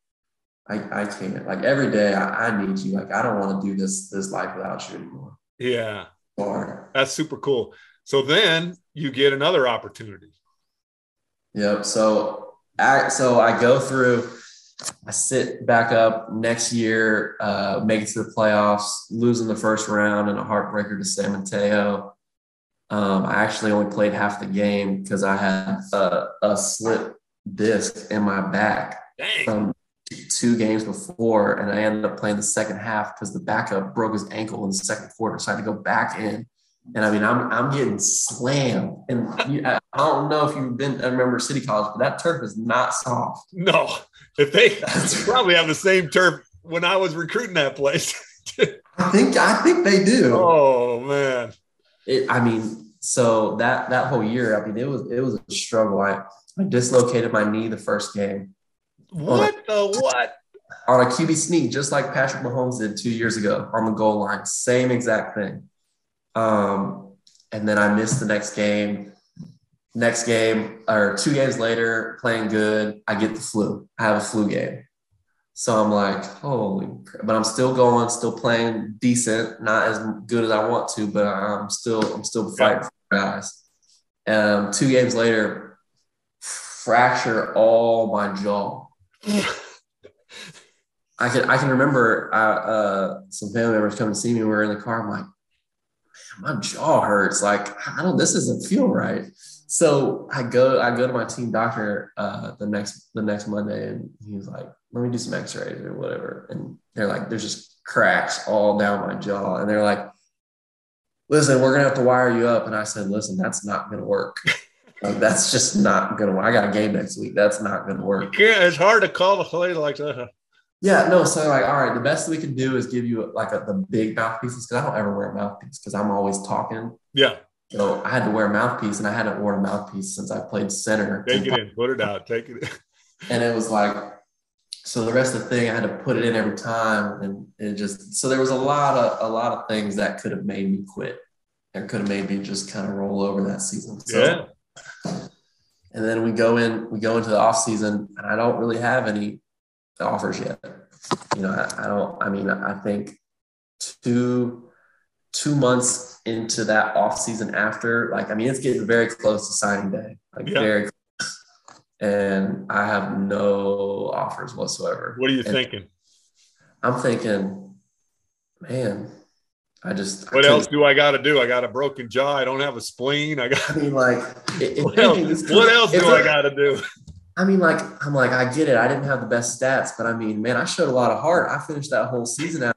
I, I can't. Like every day, I, I need you. Like I don't want to do this this life without you anymore. Yeah. Or, That's super cool. So then you get another opportunity. Yep. So I so I go through, I sit back up next year, uh, make it to the playoffs, losing the first round and a heartbreaker to San Mateo. Um, I actually only played half the game because I had a, a slip disc in my back Dang. from two games before, and I ended up playing the second half because the backup broke his ankle in the second quarter, so I had to go back in. And I mean, I'm I'm getting slammed, and you, I, don't know if you've been. I remember City College, but that turf is not soft. No, if they probably have the same turf when I was recruiting that place. I think I think they do. oh man, It, I mean, so that that whole year, I mean, it was it was a struggle. I, I dislocated my knee the first game what the what? on a QB sneak, just like Patrick Mahomes did two years ago on the goal line. Same exact thing. Um, and then I missed the next game. Next game, or two games later, playing good, I get the flu. I have a flu game. So I'm like, holy, crap. but I'm still going, still playing decent, not as good as I want to, but I'm still, I'm still fighting for guys. Um, two games later, fracture all my jaw. I can I can remember uh, uh, some family members coming to see me. We were in the car. I'm like, my jaw hurts. Like I don't. This doesn't feel right. So I go I go to my team doctor uh, the next the next Monday, and he's like, let me do some X-rays or whatever. And they're like, there's just cracks all down my jaw, and they're like, listen, we're gonna have to wire you up. And I said, listen, that's not gonna work. Like, that's just not gonna work. I got a game next week. That's not gonna work. Yeah, it's hard to call the play like that. Yeah, no. So like, all right, the best we can do is give you like a, the big mouthpieces because I don't ever wear a mouthpiece because I'm always talking. Yeah, So I had to wear a mouthpiece, and I hadn't worn a mouthpiece since I played center. take it in, put it out, take it. In. And it was like, so the rest of the thing, I had to put it in every time, and it just so there was a lot of a lot of things that could have made me quit, and could have made me just kind of roll over that season. So, Yeah. And then we go in, we go into the off season, and I don't really have any offers yet. You know, I, I don't. I mean, I think two two months into that off season after, like, I mean, it's getting very close to signing day, like Yeah. very close. And I have no offers whatsoever. What are you And thinking? I'm thinking, man, I just What couldn't- else do I got to do? I got a broken jaw. I don't have a spleen. I got. I mean, like, if, What else, what else do I got to do? I mean, like, I'm like, I get it. I didn't have the best stats, but I mean, man, I showed a lot of heart. I finished that whole season out.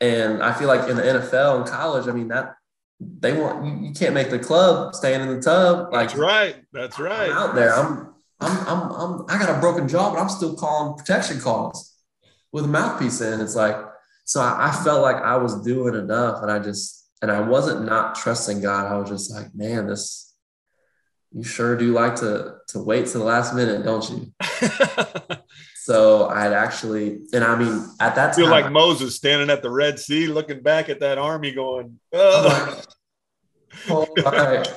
And I feel like in the NFL and college, I mean, that they want you, you can't make the club staying in the tub. Like That's right. That's I'm right. out there. I'm I'm I'm I'm I got a broken jaw, but I'm still calling protection calls with a mouthpiece in. It's like so I, I felt like I was doing enough and I just and I wasn't not trusting God. I was just like, man, this you sure do like to to wait to the last minute, don't you? So I had actually, and I mean, at that time, feel like Moses standing at the Red Sea, looking back at that army, going, "Oh, oh, all right.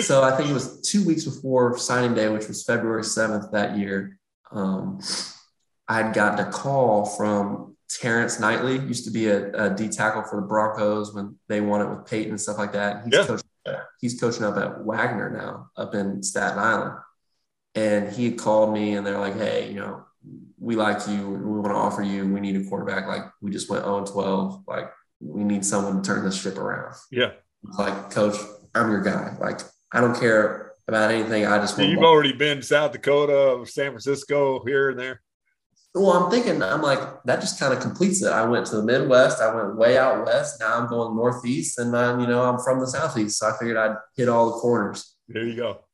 So I think it was two weeks before signing day, which was February 7th that year. Um, I had gotten a call from Terrance Knighton, used to be a, a D tackle for the Broncos when they won it with Peyton and stuff like that. He's, Yeah. coaching, he's coaching up at Wagner now, up in Staten Island. And he had called me and they're like, hey, you know, we like you. We want to offer you. We need a quarterback. Like, we just went 0 12. Like, we need someone to turn this ship around yeah." like coach i'm your guy like i don't care about anything i just want you've already been South Dakota, San Francisco, here and there. Well i'm thinking i'm like that just kind of completes it i went to the midwest i went way out west now i'm going northeast and i'm you know i'm from the southeast so i figured i'd hit all the corners There you go.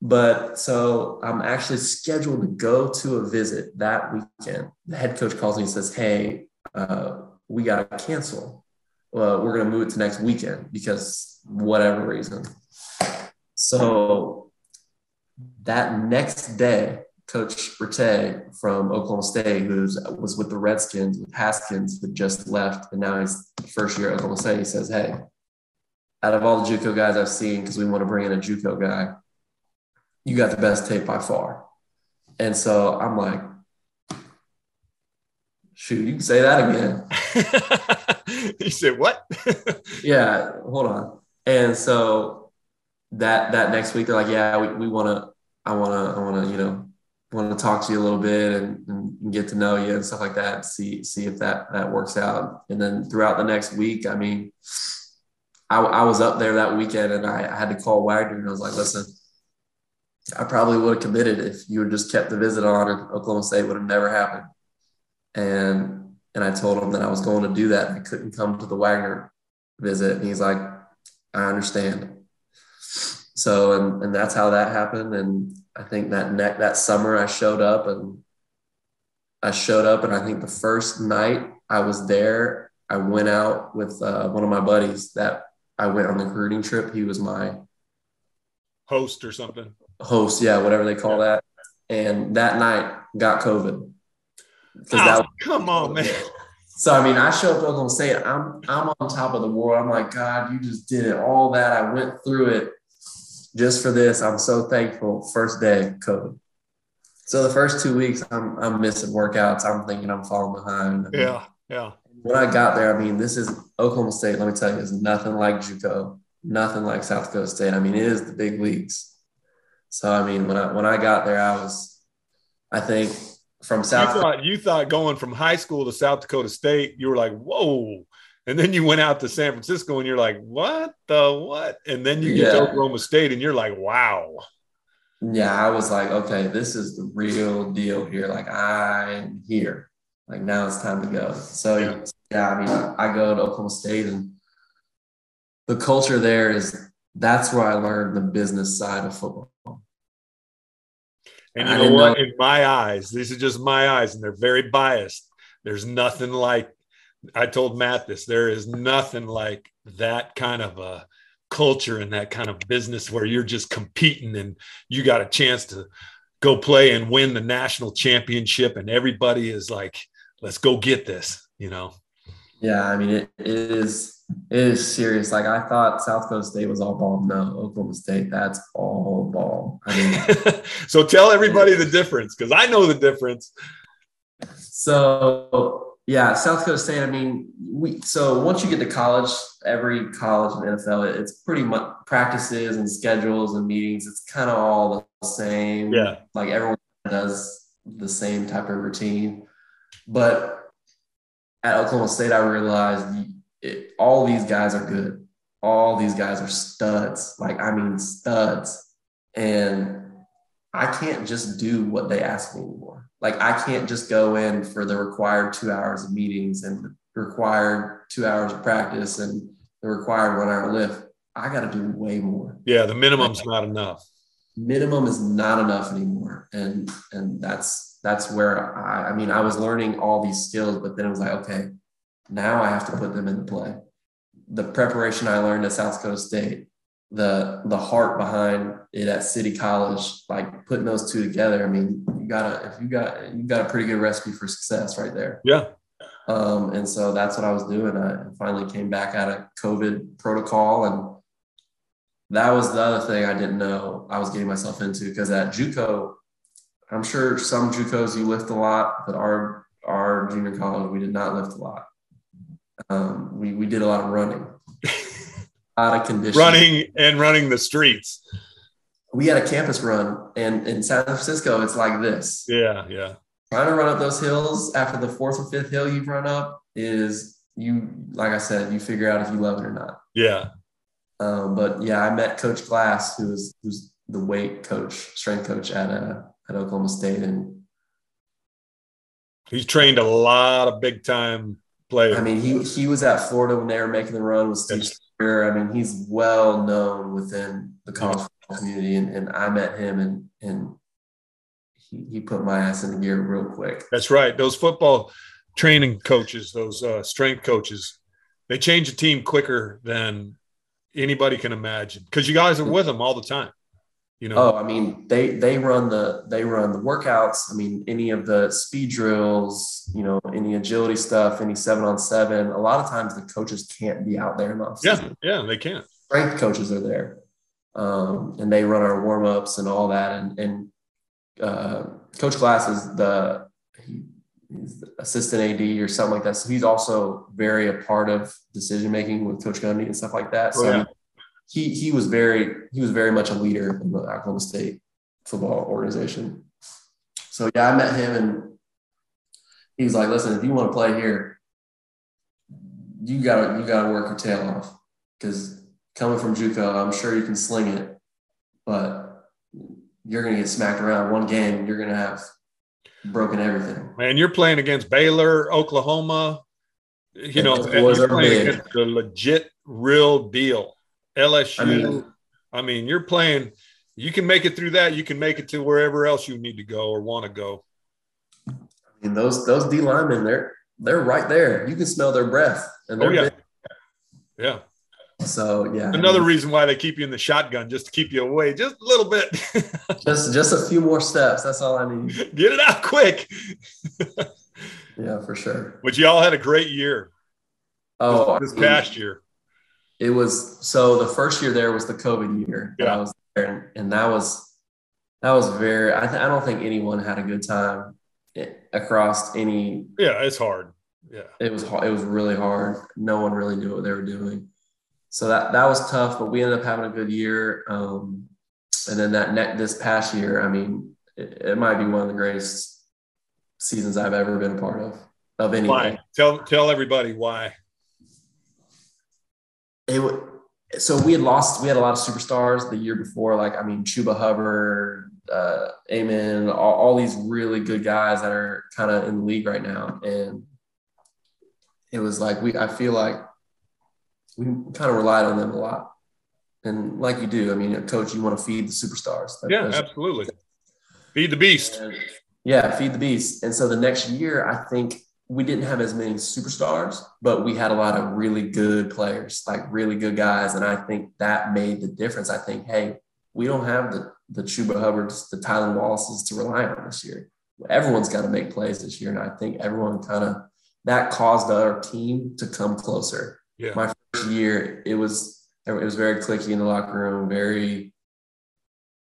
but so i'm actually scheduled to go to a visit that weekend the head coach calls me and says hey uh, we got to cancel well, we're going to move it to next weekend because whatever reason. So that next day, Coach Rattay from Oklahoma State, who was with the Redskins with Haskins, had just left, and now he's first year at Oklahoma State. He says, "Hey, out of all the JUCO guys I've seen, because we want to bring in a JUCO guy, you got the best tape by far." And so I'm like, "Shoot, you can say that again." he said, "What?" yeah, hold on. And so that that next week they're like, yeah, we, we want to, I want to, I want to, you know, want to talk to you a little bit and, and get to know you and stuff like that. See see if that that works out. And then throughout the next week, I mean, I, I was up there that weekend and I, I had to call Wagner and I was like, listen, I probably would have committed if you had just kept the visit on, and Oklahoma State would have never happened. And and I told him that I was going to do that. I couldn't come to the Wagner visit, and he's like, "I understand." So and and that's how that happened. And I think that neck that summer I showed up and I showed up, and I think the first night I was there, I went out with uh, one of my buddies that I went on the recruiting trip. He was my host or something. Host, yeah, whatever they call that. And that night got COVID. Oh, that was, come on, man. So I mean, I show up to Oklahoma State. I'm I'm on top of the world. I'm like, God, you just did it. All that I went through it just for this. I'm so thankful. First day, of COVID. So the first two weeks, I'm I'm missing workouts. I'm thinking I'm falling behind. Yeah, yeah. When I got there, I mean, this is Oklahoma State. Let me tell you, is nothing like JUCO, nothing like South Dakota State. I mean, it is the big leagues. So I mean, when I when I got there, I was, I think, from South. You thought, you thought going from high school to South Dakota State, you were like, whoa. And then you went out to San Francisco and you're like, what the what? And then you get yeah. to Oklahoma State and you're like, wow. Yeah, I was like, okay, this is the real deal here. Like I'm here. Like now it's time to go. So yeah, yeah I mean, I go to Oklahoma State and the culture there is that's where I learned the business side of football. And you know what? Know. In my eyes, these are just my eyes, and they're very biased. There's nothing like I told Matt this. There is nothing like that kind of a culture and that kind of business where you're just competing and you got a chance to go play and win the national championship, and everybody is like, "Let's go get this," you know. Yeah, I mean, it, it is it is serious. Like I thought South Dakota State was all ball. No, Oklahoma State, that's all ball. I mean, so tell everybody the difference because I know the difference. So yeah, South Dakota State. I mean, we so once you get to college, every college and NFL, it's pretty much practices and schedules and meetings. It's kind of all the same. Yeah, like everyone does the same type of routine, but at Oklahoma State, I realized it, all these guys are good. All these guys are studs. Like, I mean, studs. And I can't just do what they ask me anymore. Like, I can't just go in for the required two hours of meetings and the required two hours of practice and the required one hour lift. I got to do way more. Yeah, the minimum's like, not enough. Minimum is not enough anymore, and and that's that's where I. I mean, I was learning all these skills, but then it was like, okay, now I have to put them into play. The preparation I learned at South Dakota State, the the heart behind it at City College, like putting those two together. I mean, you gotta if you got you got a pretty good recipe for success right there. Yeah. Um, and so that's what I was doing. I finally came back out of COVID protocol, and that was the other thing I didn't know I was getting myself into because at JUCO, I'm sure some JUCOs you lift a lot, but our our junior college we did not lift a lot. Um, we, we did a lot of running, a lot of condition. Running and running the streets. We had a campus run, and in San Francisco, it's like this. Yeah, yeah. Trying to run up those hills after the fourth or fifth hill you've run up is you, like I said, you figure out if you love it or not. Yeah. Um, but yeah, I met Coach Glass, who was who's the weight coach, strength coach at uh, at Oklahoma State, and he's trained a lot of big time players. I mean, he he was at Florida when they were making the run with Steve. I mean, he's well known within the college community, and, and I met him, and and he, he put my ass in the gear real quick. That's right. Those football training coaches, those uh, strength coaches, they change a team quicker than anybody can imagine because you guys are with them all the time you know? Oh i mean they they run the they run the workouts. I mean any of the speed drills you know any agility stuff any seven on seven a lot of times the coaches can't be out there enough yeah yeah they can't. Strength coaches are there um, and they run our warm-ups and all that. And and uh, coach glass is the he, he's the assistant ad or something like that. So he's also very a part of decision making with coach gundy and stuff like that. So oh, yeah he he was very he was very much a leader in the Oklahoma State football organization. So yeah, I met him and he was like, "Listen, if you want to play here, you got to you got to work your tail off because coming from JUCO, I'm sure you can sling it, but you're going to get smacked around one game. You're going to have broken everything. Man, you're playing against Baylor, Oklahoma. You know, and you're playing against the legit, real deal. LSU. I I mean, mean- you're playing. You can make it through that. You can make it to wherever else you need to go or want to go. I mean, those those D linemen, they're they're right there. You can smell their breath, and Oh, they're yeah. big. Yeah. So yeah, I Another mean, reason why they keep you in the shotgun, just to keep you away just a little bit. just just a few more steps. That's all I need. Get it out quick. Yeah, for sure. But you all had a great year Oh, this I mean, past year. It was so the first year there was the COVID year that Yeah. I was there, and, that was that was very. I, th- I don't think anyone had a good time eh, across any. Yeah, it's hard. Yeah. It was har- it was really hard. No one really knew what they were doing, so that that was tough. But we ended up having a good year. Um, and then that net this past year, I mean, it, it might be one of the greatest seasons I've ever been a part of of anything. Why? Tell tell everybody why. It would so we had lost we had a lot of superstars the year before like i mean chuba hubbard uh amen all, all these really good guys that are kind of in the league right now and it was like we i feel like we kind of relied on them a lot and like you do i mean coach you want to feed the superstars That- Yeah, absolutely. Feed the beast. and- yeah, feed the beast. And so the next year, I think we didn't have as many superstars, but we had a lot of really good players, like really good guys. And I think that made the difference. I think, hey, we don't have the the Chuba Hubbards, the Tylan Wallaces to rely on this year. Everyone's got to make plays this year, and I think everyone kind of that caused our team to come closer. Yeah. My first year, it was it was very clicky in the locker room, very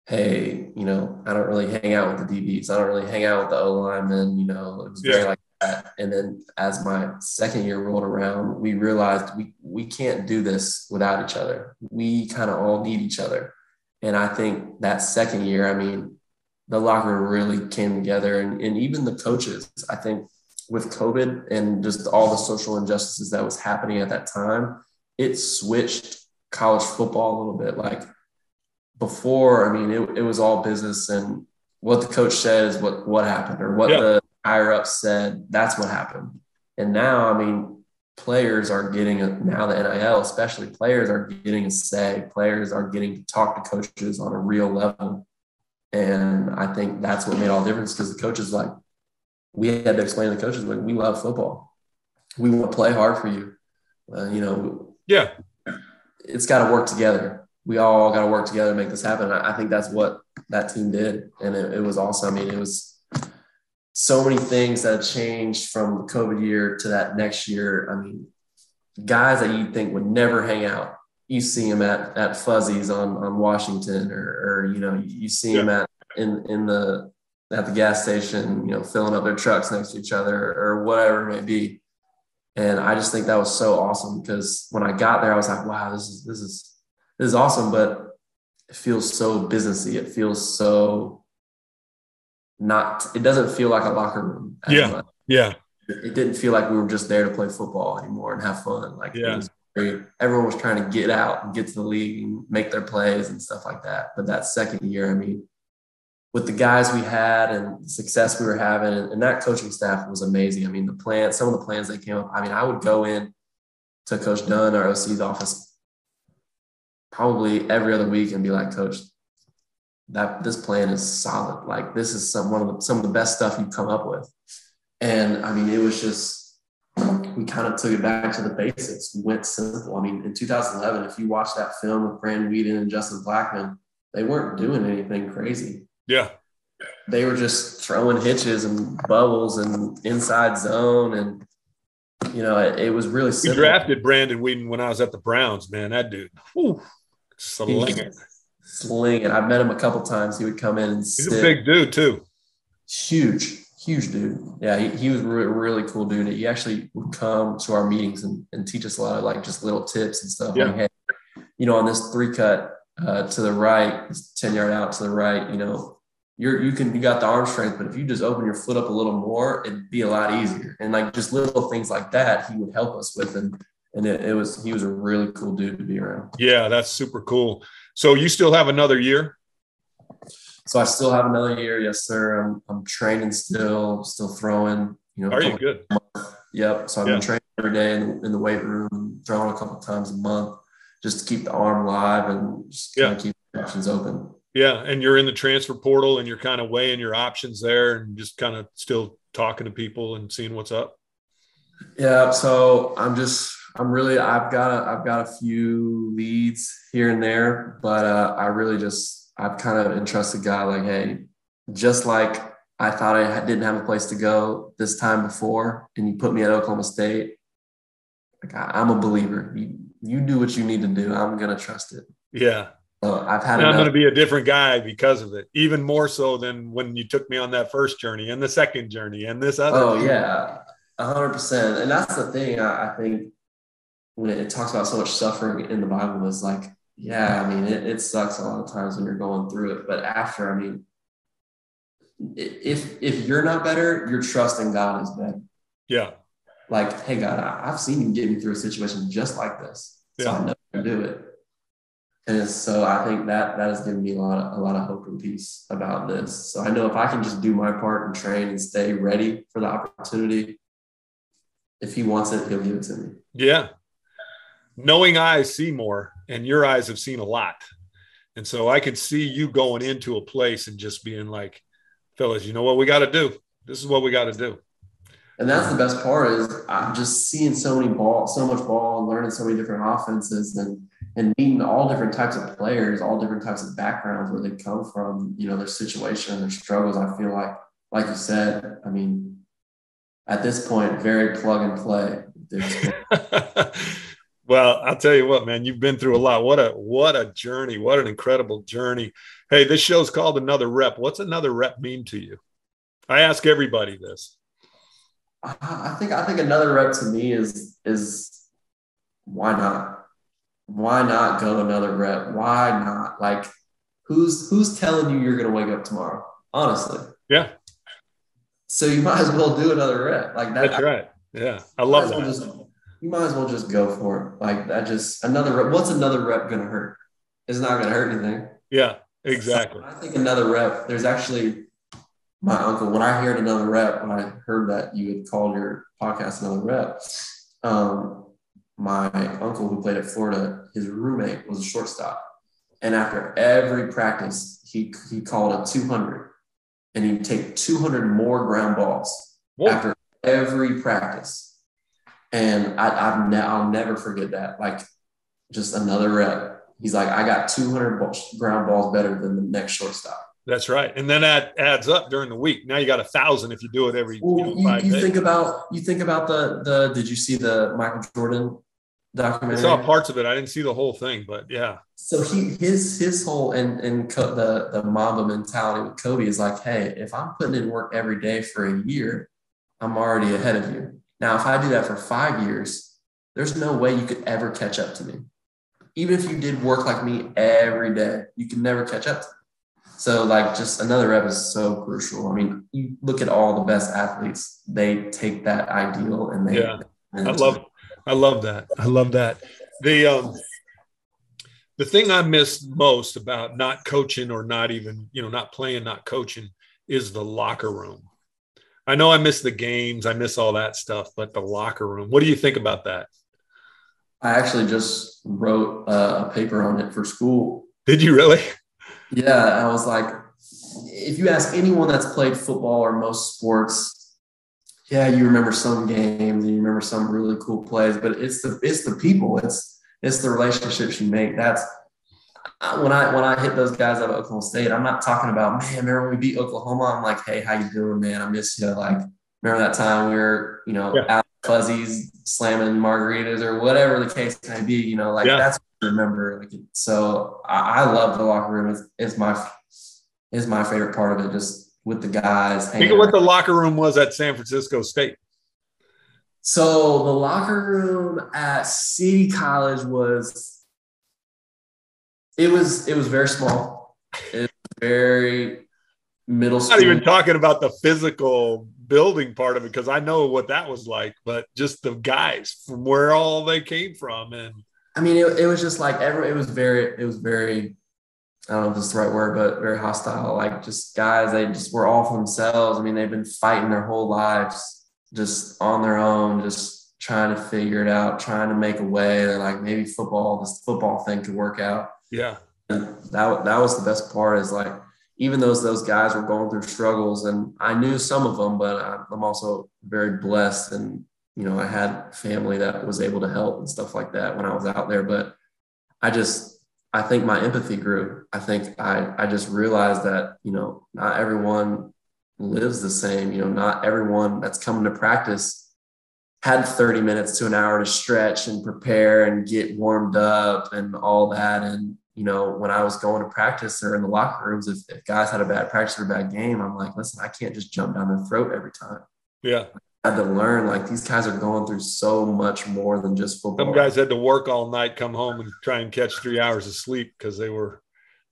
hey, you know, I don't really hang out with the DBs. I don't really hang out with the O linemen. You know, it was very Yeah. like that. And then as my second year rolled around, we realized we we can't do this without each other. We kind of all need each other. And I think that second year, I mean, the locker room really came together, and, and even the coaches. I think with COVID and just all the social injustices that was happening at that time, it switched college football a little bit. Like before, I mean, it, it was all business and what the coach said is what, what happened or what Yeah. the higher up said, that's what happened. And now, I mean, players are getting a, now the NIL, especially players are getting a say. Players are getting to talk to coaches on a real level. And I think that's what made all the difference because the coaches like, we had to explain to the coaches, like, we love football. We want to play hard for you. Uh, you know, Yeah. it's got to work together. We all got to work together to make this happen. I, I think that's what that team did, and it, it was awesome. I mean, it was so many things that have changed from the COVID year to that next year. I mean, guys that you think would never hang out, you see them at at Fuzzy's on on Washington, or or you know, you see them at in in the at the gas station, you know, filling up their trucks next to each other, or whatever it may be. And I just think that was so awesome because when I got there, I was like, wow, this is this is this is awesome, but it feels so businessy. It feels so not. It doesn't feel like a locker room. as Yeah. much. Yeah. It didn't feel like we were just there to play football anymore and have fun. Like Yeah. it was very, everyone was trying to get out and get to the league and make their plays and stuff like that. But that second year, I mean, with the guys we had and the success we were having, and, and that coaching staff was amazing. I mean, the plan, some of the plans that came up. I mean, I would go in to Coach Dunn, our OC's office, probably every other week and be like, Coach, that this plan is solid. Like this is some one of the some of the best stuff you've come up with. And I mean, it was just we kind of took it back to the basics. Went simple. I mean, in 2011, if you watch that film with Brandon Weeden and Justin Blackmon, they weren't doing anything crazy Yeah. they were just throwing hitches and bubbles and inside zone and you know it, it was really We simple. drafted Brandon Weeden when I was at the Browns, man. That dude. Whew, slinger. Sling it. I've met him a couple times. He would come in and He's sit. a big dude too. huge, huge dude. Yeah, he, he was a re- really cool dude. He actually would come to our meetings and, and teach us a lot of like just little tips and stuff. Yeah. Like, hey, you know, on this three cut uh, to the right, this 10 yard out to the right, you know, you're, you can, you got the arm strength, but if you just open your foot up a little more, it'd be a lot easier. And like just little things like that, he would help us with. And, and it, it was, he was a really cool dude to be around. Yeah, that's super cool. So you still have another year? So I still have another year. Yes, sir. I'm, I'm training still, still throwing. You know, are you good? Yep. So I've yeah. been training every day in, in, the weight room, throwing a couple times a month, just to keep the arm live and just yeah. keep options open. Yeah, and you're in the transfer portal, and you're kind of weighing your options there, and just kind of still talking to people and seeing what's up. Yeah. So I'm just I'm really I've got a I've got a few leads here and there, but uh, I really just I've kind of entrusted God like, hey, just like I thought I didn't have a place to go this time before, and you put me at Oklahoma State. Like I, am a believer. You you do what you need to do. I'm gonna trust it. Yeah. So I've had. I'm going to be a different guy because of it, even more so than when you took me on that first journey and the second journey and this other. Oh yeah, hundred percent. And that's the thing. I, I think when it talks about so much suffering in the Bible is like, yeah, I mean, it, it sucks a lot of times when you're going through it. But after, I mean, if if you're not better, your trust in God is better. Yeah. Like, hey God, I, have seen you get me through a situation just like this. So yeah. I know you do it. And so I think that that has given me a lot of a lot of hope and peace about this. So I know if I can just do my part and train and stay ready for the opportunity, if he wants it, he'll give it to me. Yeah knowing eyes see more and your eyes have seen a lot. And so i could see you going into a place and just being like fellas you know what we got to do? This is what we got to do. And that's the best part is i'm just seeing so many ball so much ball and learning so many different offenses and and meeting all different types of players all different types of backgrounds where they come from you know their situation their struggles. I feel like like you said i mean at this point very plug and play Well, I'll tell you what, man, you've been through a lot. What a what a journey. What an incredible journey. Hey, this show's called Another Rep. What's another rep mean to you? I ask everybody this. I think I think another rep to me is is why not? Why not go another rep? Why not? Like who's who's telling you you're gonna wake up tomorrow? Honestly. Yeah. So you might as well do another rep. Like that. That's right. Yeah. I love that. You might as well just go for it. Like that just another rep. What's another rep to hurt? It's not to hurt anything. Yeah, exactly. So I think another rep, there's actually my uncle, when I heard another rep, when I heard that you had called your podcast another rep, um, my uncle who played at Florida, his roommate was a shortstop. And after every practice, he, he called a 200 and he'd take 200 more ground balls Whoa. after every practice and I, I've ne- I'll never forget that. Like just another rep. He's like, I got 200 ground balls better than the next shortstop. That's right, and then that adds up during the week. Now you got a thousand if you do it every. Well, you, know, you, you think about you think about the the. Did you see the Michael Jordan documentary? I saw parts of it. I didn't see the whole thing, but yeah. So he his his whole and and the the Mamba mentality with Kobe is like, hey, if I'm putting in work every day for a year, I'm already ahead of you. Now, if I do that for five years, there's no way you could ever catch up to me. Even if you did work like me every day, you can never catch up. So, like, just another rep is so crucial. I mean, you look at all the best athletes; they take that ideal and they. Yeah, I love, I love that. I love that. The um, the thing I miss most about not coaching or not even you know not playing, not coaching, is the locker room. I know I miss the games, I miss all that stuff, but the locker room. What do you think about that? I actually just wrote a paper on it for school. Did you really? Yeah, I was like, if you ask anyone that's played football or most sports, yeah, you remember some games and you remember some really cool plays, but it's the it's the people, it's it's the relationships you make. That's when I when I hit those guys at Oklahoma State, I'm not talking about man. Remember when we beat Oklahoma? I'm like, hey, how you doing, man? I miss you. Like, remember that time we were, you know, yeah. out fuzzies slamming margaritas or whatever the case may be. You know, like yeah. that's what I remember. Like, so I, I love the locker room. It's, it's my is my favorite part of it. Just with the guys. Think of what the locker room was at San Francisco State. So the locker room at City College was it was it was very small. It was very middle school. Not even talking about the physical building part of it because I know what that was like, but just the guys from where all they came from and I mean it, it was just like every it was very it was very I don't know if this is the right word, but very hostile. Like just guys, they just were all for themselves. I mean, they've been fighting their whole lives just on their own, just trying to figure it out, trying to make a way. They're like, maybe football, this football thing could work out. Yeah. And that that was the best part is like, even those those guys were going through struggles, and I knew some of them, but I'm also very blessed, and you know, I had family that was able to help and stuff like that when I was out there. But I just I think my empathy grew. I think I, I just realized that, you know, not everyone lives the same. You know, not everyone that's coming to practice had 30 minutes to an hour to stretch and prepare and get warmed up and all that. And, you know, when I was going to practice or in the locker rooms, if, if guys had a bad practice or a bad game, I'm like, listen, I can't just jump down their throat every time. Yeah I had to learn like these guys are going through so much more than just football. Some guys had to work all night, come home and try and catch three hours of sleep because they were,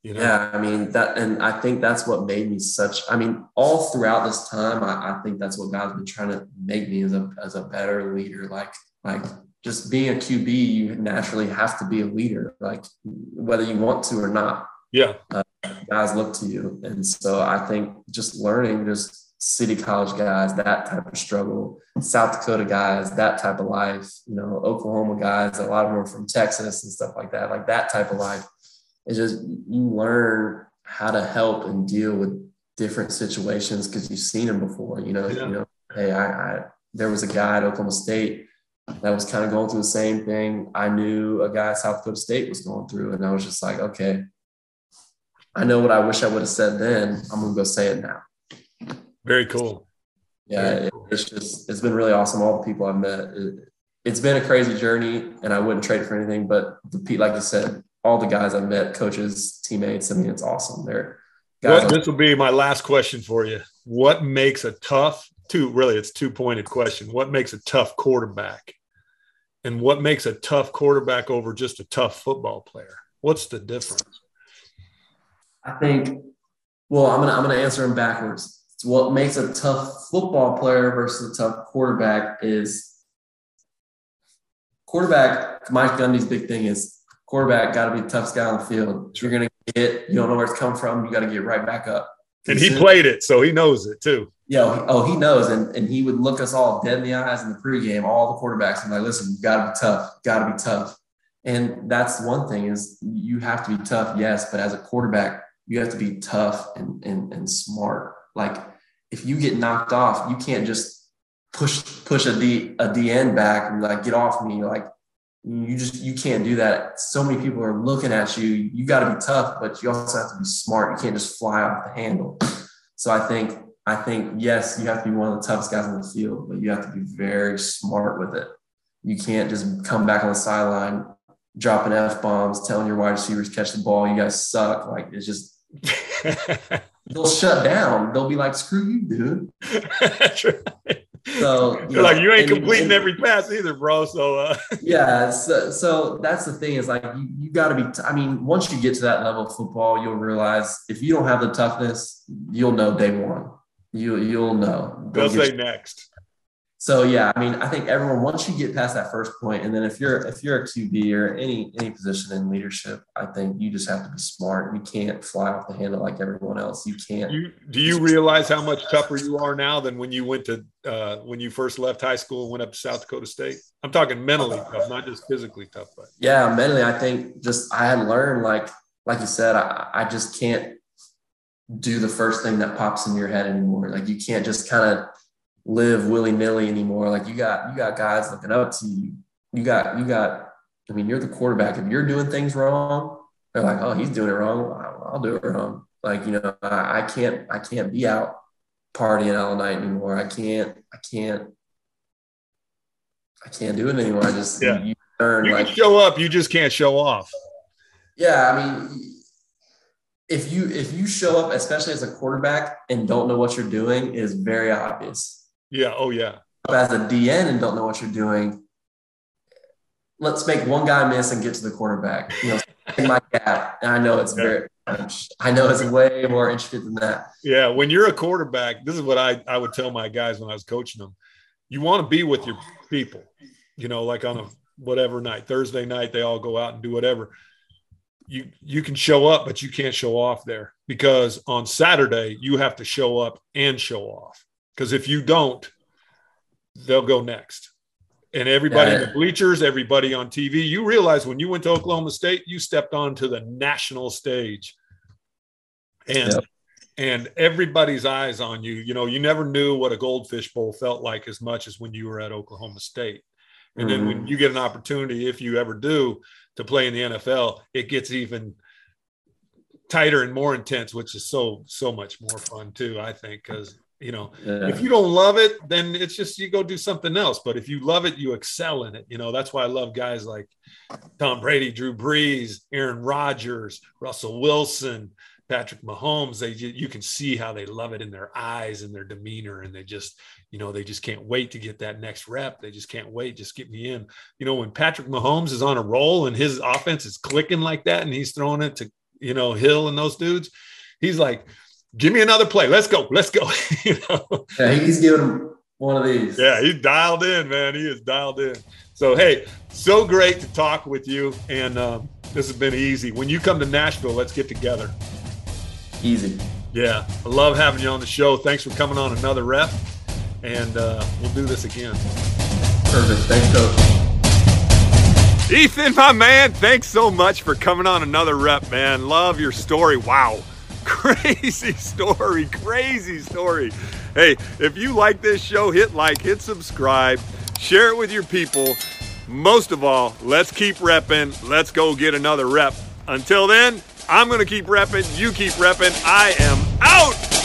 you know. Yeah, I mean that, and I think that's what made me such. I mean, all throughout this time, I, I think that's what God's been trying to make me as a as a better leader. Like like just being a QB, you naturally have to be a leader, like whether you want to or not. Yeah, uh, guys look to you, and so I think just learning just city college guys, that type of struggle, South Dakota guys, that type of life, you know, Oklahoma guys, a lot of them are from Texas and stuff like that, like that type of life. It's just you learn how to help and deal with different situations because you've seen them before. You know, yeah. you know, hey, I, I there was a guy at Oklahoma State that was kind of going through the same thing. I knew a guy at South Dakota State was going through, and I was just like, okay, I know what I wish I would have said then. I'm gonna go say it now. Very cool. Yeah, Very cool. it's just it's been really awesome. All the people I've met, it, has been a crazy journey, and I wouldn't trade it for anything. But the like you said, all the guys I've met, coaches, teammates. I mean, it's awesome. They're guys. What, this will be my last question for you. What makes a tough two? Really, it's two pointed question. What makes a tough quarterback? And what makes a tough quarterback over just a tough football player? What's the difference? I think. Well, I'm gonna I'm gonna answer them backwards it's what makes a tough football player versus a tough quarterback is quarterback. Mike Gundy's big thing is quarterback got to be the toughest guy on the field. If you're going to get, you don't know where it's come from, you got to get right back up. And he played it, so he knows it too. Yeah. Oh, he knows. And, and he would look us all dead in the eyes in the pregame, all the quarterbacks, and like, listen, you got to be tough, got to be tough. And that's one thing is you have to be tough, yes, but as a quarterback, you have to be tough and, and, and smart. Like if you get knocked off, you can't just push push a D a DN back and like get off me. Like you just you can't do that. So many people are looking at you. You got to be tough, but you also have to be smart. You can't just fly off the handle. So I think I think yes, you have to be one of the toughest guys on the field, but you have to be very smart with it. You can't just come back on the sideline, dropping f bombs, telling your wide receivers catch the ball. You guys suck. Like it's just they'll shut down. They'll be like, "Screw you, dude." That's right. So you like, you ain't completing and, every pass either, bro. So uh. yeah, so, so that's the thing is like you, you got to be. T- I mean, once you get to that level of football, you'll realize if you don't have the toughness, you'll know day one. You you'll know. They'll say next so yeah, I mean, I think everyone once you get past that first point, and then if you're if you're a QB or any any position in leadership, I think you just have to be smart. You can't fly off the handle like everyone else. You can't. You, do you realize how much tougher you are now than when you went to uh, when you first left high school and went up to South Dakota State? I'm talking mentally tough, not just physically tough. But yeah, mentally, I think just I had learned like like you said, I, I just can't do the first thing that pops in your head anymore. Like you can't just kind of live willy nilly anymore. Like you got you got guys looking up to you. You got you got. I mean, you're the quarterback. If you're doing things wrong, they're like, oh, he's doing it wrong. I'll, I'll do it wrong. Like you know, I, I can't I can't be out partying all night anymore. I can't I can't I can't do it anymore. I just yeah. you learn you like show up. You just can't show off. Yeah, I mean, if you if you show up, especially as a quarterback, and don't know what you're doing, is very obvious yeah. Oh, yeah. As a DN and don't know what you're doing, let's make one guy miss and get to the quarterback. You know, my gap. And I know it's very, I know it's way more intricate than that. Yeah. When you're a quarterback, this is what I, I would tell my guys when I was coaching them. You want to be with your people, you know, like on a whatever night, Thursday night, they all go out and do whatever. you you can show up, but you can't show off there because on Saturday you have to show up and show off. Because if you don't, they'll go next. And everybody yeah. in the bleachers, everybody on TV, you realize when you went to Oklahoma State, you stepped onto the national stage. And yep. and everybody's eyes on you. You know, you never knew what a goldfish bowl felt like as much as when you were at Oklahoma State. And then when mm-hmm. you get an opportunity, if you ever do, to play in the NFL, it gets even tighter and more intense, which is so so much more fun too. I think because you know yeah. if you don't love it, then it's just you go do something else. But if you love it, you excel in it. You know that's why I love guys like Tom Brady, Drew Brees, Aaron Rodgers, Russell Wilson. Patrick Mahomes, they you can see how they love it in their eyes and their demeanor, and they just you know they just can't wait to get that next rep. They just can't wait. Just get me in. You know when Patrick Mahomes is on a roll and his offense is clicking like that, and he's throwing it to you know Hill and those dudes, he's like, "Give me another play. Let's go. Let's go." you know? Yeah, he's giving him one of these. Yeah, he's dialed in, man. He is dialed in. So hey, so great to talk with you, and um, this has been easy. When you come to Nashville, let's get together. Easy. Yeah, I love having you on the show. Thanks for coming on another rep, and uh, we'll do this again. Perfect. Thanks, Coach. Ethan, my man, thanks so much for coming on another rep, man. Love your story. Wow. Crazy story. Crazy story. Hey, if you like this show, hit like, hit subscribe, share it with your people. Most of all, let's keep repping. Let's go get another rep. Until then, I'm going to keep repping. You keep repping. I am out.